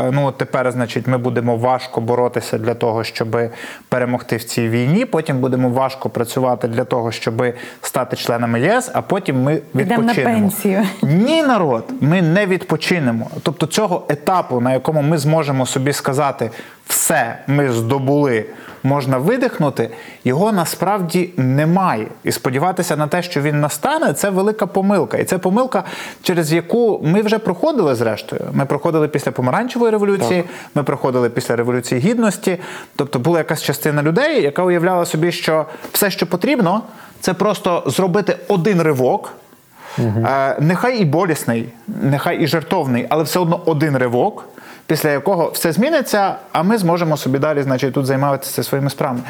е, ну тепер, значить, ми будемо важко боротися для того, щоб перемогти в цій війні. Потім будемо важко працювати для того, щоб стати членами ЄС, а потім ми Йдемо на пенсію. Ні, народ, ми не відпочинемо. Тобто цього етапу, на якому ми зможемо собі сказати, все ми здобули, можна видихнути, його насправді немає. І сподіватися на те, що він настане, це велика помилка. І це помилка, через яку ми вже проходили зрештою. Ми проходили після помаранчевої революції, ми проходили після революції гідності. Тобто була якась частина людей, яка уявляла собі, що все, що потрібно, це просто зробити один ривок. Е, Нехай і болісний, нехай і жертовний, але все одно один ривок, після якого все зміниться, а ми зможемо собі далі, значить, тут займатися своїми справами.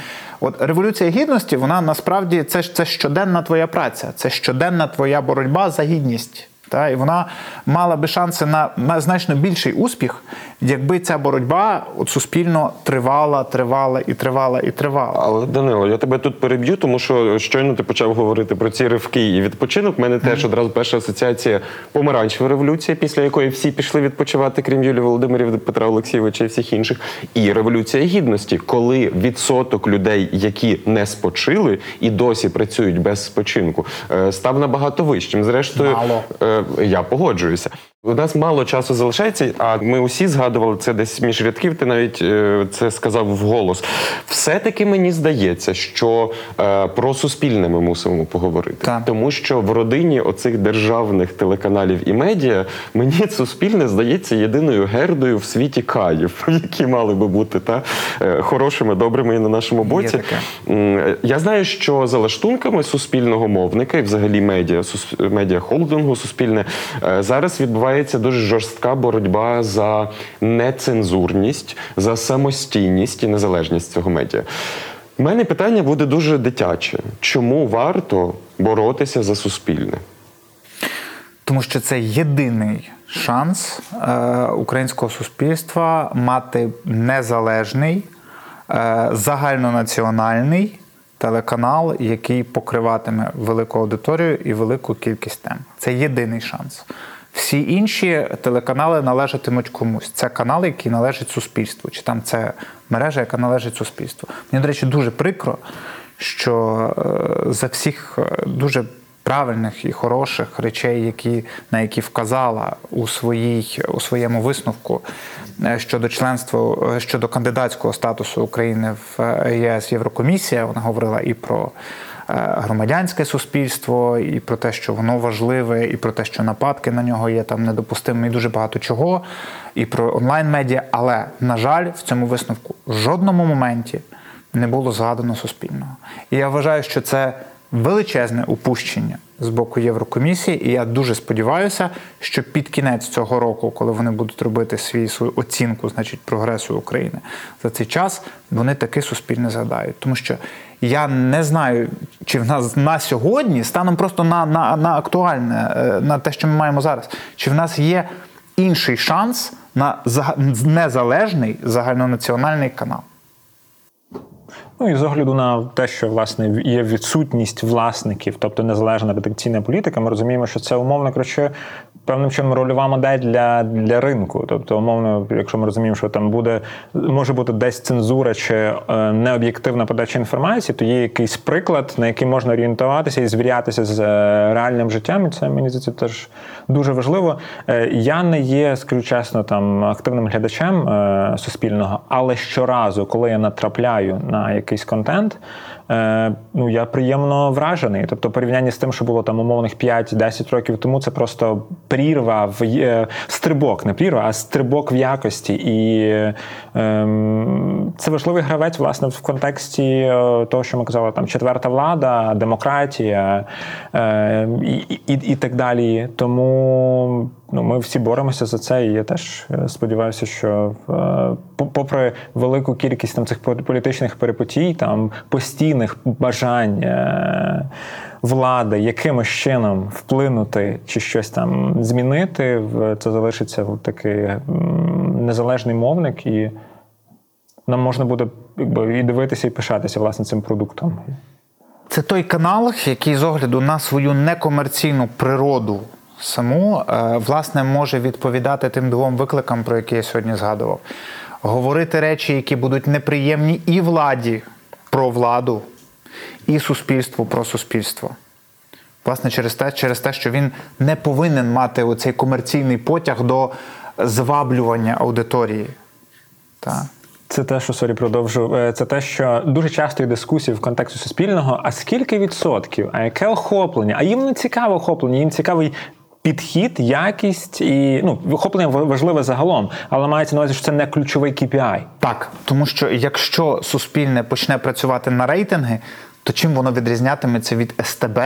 От революція гідності, вона насправді це, ж- це щоденна твоя праця, це щоденна твоя боротьба за гідність. Та, і вона мала би шанси на, на значно більший успіх, якби ця боротьба от, суспільно тривала, тривала і тривала і тривала. Але Данило, я тебе тут переб'ю, тому що щойно ти почав говорити про ці ривки і відпочинок. У мене теж одразу перша асоціація помаранчева революція, після якої всі пішли відпочивати, крім Юлії Володимирів, Петра Олексійовича і всіх інших. І революція гідності, коли відсоток людей, які не спочили і досі працюють без спочинку, е, став набагато вищим. Зрештою, Мало. Я погоджуюся. У нас мало часу залишається, а ми усі згадували це десь між рядків. Ти навіть е, це сказав вголос. Все-таки мені здається, що е, про суспільне ми мусимо поговорити, Так. тому що в родині оцих державних телеканалів і медіа мені суспільне здається єдиною гердою в світі каїв, які мали би бути та е, хорошими, добрими і на нашому боці. Я знаю, що за лаштунками суспільного мовника і взагалі медіа, медіа холдингу суспільне зараз відбувається дуже жорстка боротьба за нецензурність, за самостійність і незалежність цього медіа. У мене питання буде дуже дитяче. Чому варто боротися за суспільне? Тому що це єдиний шанс е, українського суспільства мати незалежний, е, загальнонаціональний телеканал, який покриватиме велику аудиторію і велику кількість тем. Це єдиний шанс. Всі інші телеканали належатимуть комусь. Це канал, який належить суспільству, чи там це мережа, яка належить суспільству. Мені, до речі, дуже прикро, що е, за всіх е, дуже правильних і хороших речей, які, на які вказала у, своїй, у своєму висновку е, щодо членства щодо кандидатського статусу України в ЄС Єврокомісія. Вона говорила і про громадянське суспільство, і про те, що воно важливе, і про те, що нападки на нього є там недопустимі, і дуже багато чого, і про онлайн-медіа. Але, на жаль, в цьому висновку в жодному моменті не було згадано суспільного. І я вважаю, що це величезне упущення з боку Єврокомісії, і я дуже сподіваюся, що під кінець цього року, коли вони будуть робити свій свою оцінку, значить прогресу України за цей час, вони таки суспільне згадають. Тому що я не знаю, чи в нас на сьогодні, станом просто на, на, на актуальне, е, на те, що ми маємо зараз, чи в нас є інший шанс на незалежний загальнонаціональний канал. Ну і з огляду на те, що власне є відсутність власників, тобто незалежна редакційна політика, ми розуміємо, що це умовно коротше, певним чином рольова модель для для ринку. Тобто, умовно, якщо ми розуміємо, що там буде може бути десь цензура чи е, необ'єктивна подача інформації, то є якийсь приклад, на який можна орієнтуватися і звірятися з е, реальним життям. І це мені здається теж дуже важливо. Е, я не є, скажу чесно, там активним глядачем суспільного, але щоразу, коли я натрапляю на якийсь контент. Е, ну я приємно вражений. Тобто, порівняння з тим, що було там умовних 5-10 років тому, це просто прірва в е, стрибок, не прірва, а стрибок в якості. І ем, це важливий гравець, власне, в контексті е, того, що ми казали, там четверта влада, демократія е, і, і, і так далі. Тому ну, ми всі боремося за це. І я теж е, сподіваюся, що е, попри велику кількість там цих політичних перепотій, там постійних бажань е, влади якимось чином вплинути чи щось там змінити, це залишиться такий незалежний мовник, і нам можна буде якби, і дивитися, і пишатися власне цим продуктом. Це той канал, який з огляду на свою некомерційну природу саму е, власне може відповідати тим двом викликам, про які я сьогодні згадував. Говорити речі, які будуть неприємні і владі про владу, і суспільству про суспільство. Власне, через те, через те, що він не повинен мати оцей комерційний потяг до зваблювання аудиторії. Так. Це те, що sorry продовжу. Е, це те, що дуже часто є дискусії в контексті суспільного. А скільки відсотків? А яке охоплення? А їм не цікаве охоплення, їм цікавий підхід, якість і ну охоплення важливе загалом, але мається на увазі, що це не ключовий KPI. Так, тому що якщо суспільне почне працювати на рейтинги, то чим воно відрізнятиметься від СТБ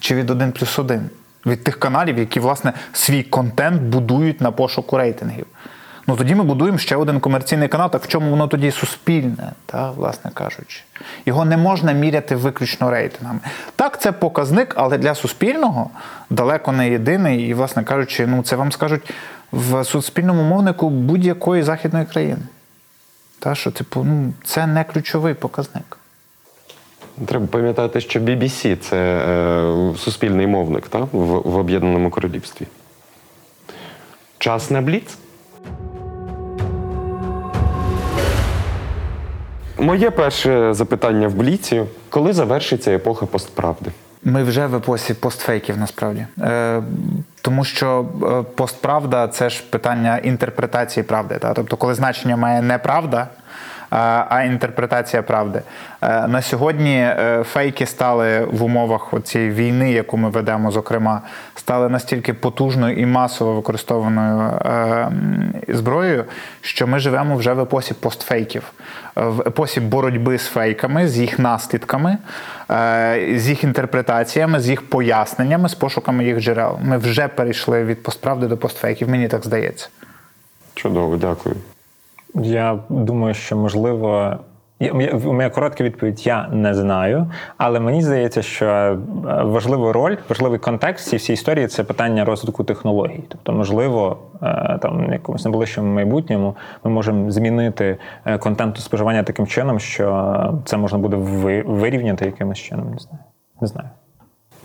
чи від 1 плюс 1? Від тих каналів, які власне свій контент будують на пошуку рейтингів. Ну тоді ми будуємо ще один комерційний канал. Так в чому воно тоді суспільне, та, власне кажучи. Його не можна міряти виключно рейтингами. Так, це показник, але для суспільного далеко не єдиний. І, власне кажучи, ну це вам скажуть в суспільному мовнику будь-якої західної країни. Та, що, типу, ну, це не ключовий показник. Треба пам'ятати, що BBC це е, суспільний мовник та, в, в Об'єднаному Королівстві. Час на бліц. Моє перше запитання в Бліці: коли завершиться епоха постправди? Ми вже в епосі постфейків насправді. Е, Тому що е, постправда це ж питання інтерпретації правди. Та? Тобто, коли значення має неправда, а інтерпретація правди. Е, на сьогодні е, фейки стали в умовах цієї війни, яку ми ведемо, зокрема, стали настільки потужною і масово використованою е, зброєю, що ми живемо вже в епосі постфейків, в епосі боротьби з фейками, з їх наслідками, з їх інтерпретаціями, з їх поясненнями, з пошуками їх джерел. Ми вже перейшли від постправди до постфейків. Мені так здається. Чудово, дякую. Я думаю, що можливо. У мене коротка відповідь: я не знаю, але мені здається, що е, важливу роль, важливий контекст цієї всієї історії це питання розвитку технологій. Тобто, можливо, е, там в якомусь найближчому майбутньому ми можемо змінити е, контенту споживання таким чином, що це можна буде вирівняти якимось чином. Не знаю. Не знаю.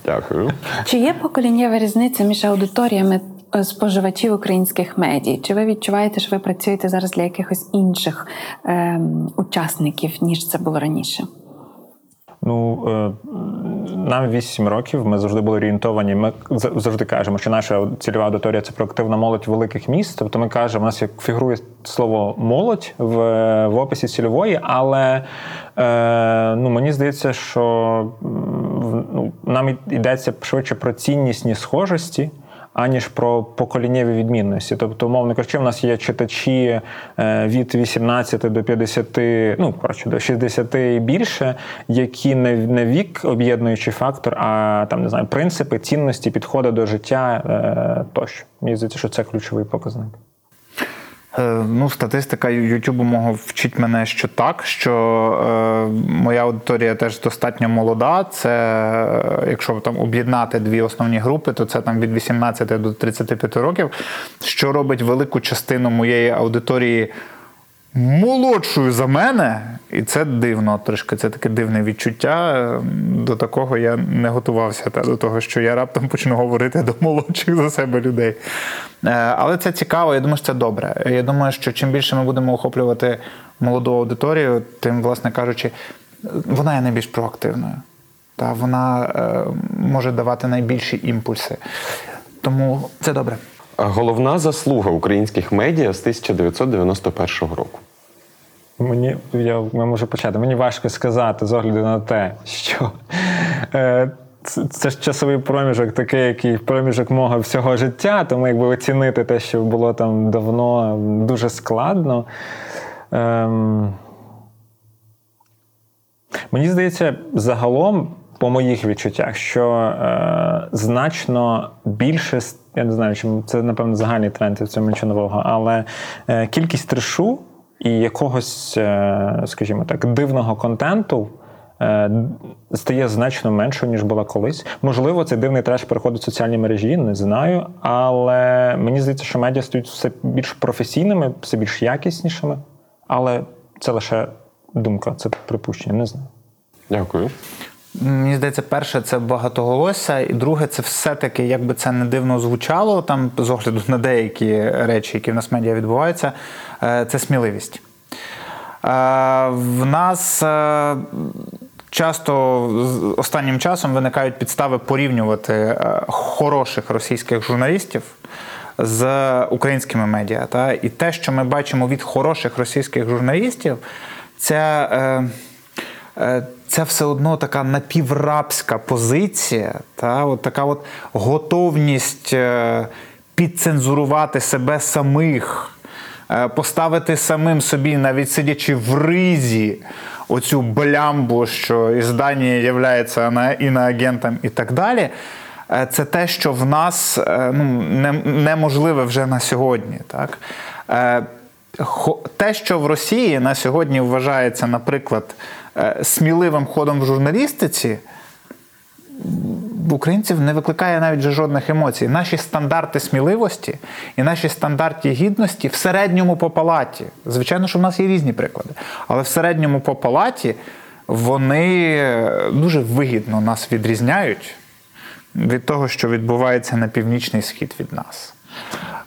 Дякую. Чи є поколіннєва різниця між аудиторіями споживачів українських медій? Чи ви відчуваєте, що ви працюєте зараз для якихось інших е, учасників, ніж це було раніше? Ну е, нам 8 років. Ми завжди були орієнтовані. Ми завжди кажемо, що наша цільова аудиторія це проактивна молодь великих міст. Тобто ми кажемо, у нас як фігурує слово молодь в в описі цільової, але е, ну мені здається, що ну, нам йдеться швидше про ціннісні схожості аніж про поколіннєві відмінності. Тобто, умовно кажучи, в нас є читачі е, від 18 до 50, ну коротше, до 60 і більше, які не не вік об'єднуючий фактор, а там не знаю, принципи, цінності, підходи до життя е, тощо. Мені здається, що це ключовий показник. Е, Ну, статистика Ютубу мого вчить мене, що так, що е, моя аудиторія теж достатньо молода. Це е, якщо там об'єднати дві основні групи, то це там від 18 до 35 років, що робить велику частину моєї аудиторії молодшою за мене, і це дивно трошки. Це таке дивне відчуття. До такого я не готувався, та до того, що я раптом почну говорити до молодших за себе людей. Е, Але це цікаво, я думаю, що це добре. Я думаю, що чим більше ми будемо охоплювати молоду аудиторію, тим, власне кажучи, вона є найбільш проактивною. Та вона е, може давати найбільші імпульси. Тому це добре. Головна заслуга українських медіа з 1991 року. Мені я, я можу почати. Мені важко сказати з огляду на те, що е, це, це ж часовий проміжок, такий, який проміжок мого всього життя, тому якби оцінити те, що було там давно, дуже складно. Ем, мені здається, загалом, по моїх відчуттях, що е, значно більше, я не знаю, чим це, напевно, загальний тренд, в цьому нічого нового, але е, кількість трешу і якогось, е, скажімо так, дивного контенту. е, Стає значно меншою, ніж була колись. Можливо, цей дивний треш переходить в соціальні мережі, не знаю. Але мені здається, що медіа стають все більш професійними, все більш якіснішими. Але це лише думка, це припущення, не знаю. Дякую. Мені здається, перше це багатоголосся, і друге, це все-таки, як би це не дивно звучало, там з огляду на деякі речі, які в нас медіа відбуваються, е, це сміливість. Е, В нас е, часто останнім часом виникають підстави порівнювати хороших російських журналістів з українськими медіа. Та? І те, що ми бачимо від хороших російських журналістів, це. е, Е, це все одно така напіврабська позиція, та, от така от готовність е, підцензурувати себе самих, е, поставити самим собі, навіть сидячи в ризі, оцю блямбу, що іздання є іноагентом і так далі. Е, Це те, що в нас ну, не- неможливе вже на сьогодні. Так? Те, що в Росії на сьогодні вважається, наприклад, сміливим ходом в журналістиці, в українців не викликає навіть жодних емоцій. Наші стандарти сміливості і наші стандарти гідності в середньому по палаті. Звичайно, що в нас є різні приклади, але в середньому по палаті вони е, дуже вигідно нас відрізняють від того, що відбувається на північний схід від нас.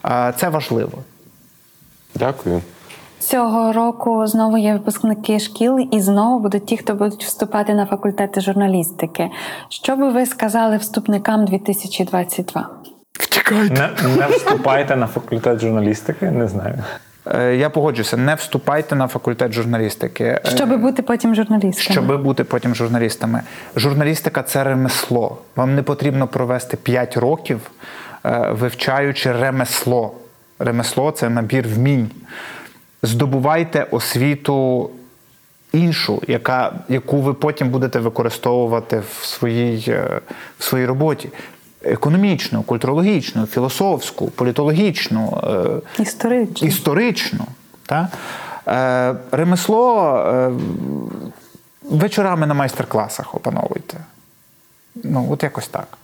Е, Це важливо. Дякую. Цього року знову є випускники шкіл, і знову будуть ті, хто будуть вступати на факультети журналістики. Що би ви сказали вступникам 2022? Не, не вступайте на факультет журналістики, не знаю. Е, Я погоджуся, не вступайте на факультет журналістики. Е, Щоби бути потім журналістами? Щоб бути потім журналістами. Журналістика це ремесло. Вам не потрібно провести 5 років, е, вивчаючи ремесло. Ремесло це набір вмінь. Здобувайте освіту іншу, яка, яку ви потім будете використовувати в своїй, е, в своїй роботі. Економічну, культурологічну, філософську, політологічну. е, Історично. історично. Та? Е, ремесло вечорами на майстер-класах опановуйте. Ну, от якось так.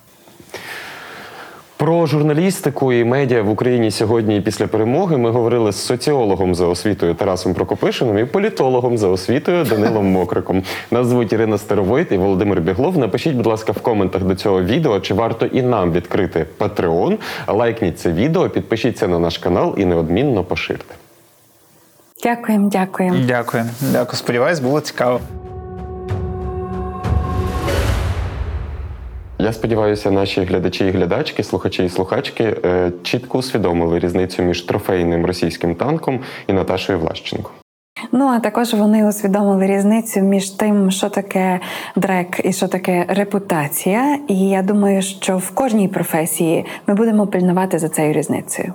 Про журналістику і медіа в Україні сьогодні і після перемоги ми говорили з соціологом за освітою Тарасом Прокопишином і політологом за освітою Данилом Мокриком. Нас звуть Ірина Старовойт і Володимир Біглов. Напишіть, будь ласка, в коментах до цього відео, чи варто і нам відкрити Patreon. Лайкніть це відео, підпишіться на наш канал і неодмінно поширте. Дякуємо, дякуємо. Дякую. Дякую. Сподіваюсь, було цікаво. Я сподіваюся, наші глядачі і глядачки, слухачі і слухачки е, чітко усвідомили різницю між трофейним російським танком і Наташою Влащенко. Ну а також вони усвідомили різницю між тим, що таке дрек і що таке репутація. І я думаю, що в кожній професії ми будемо пильнувати за цією різницею.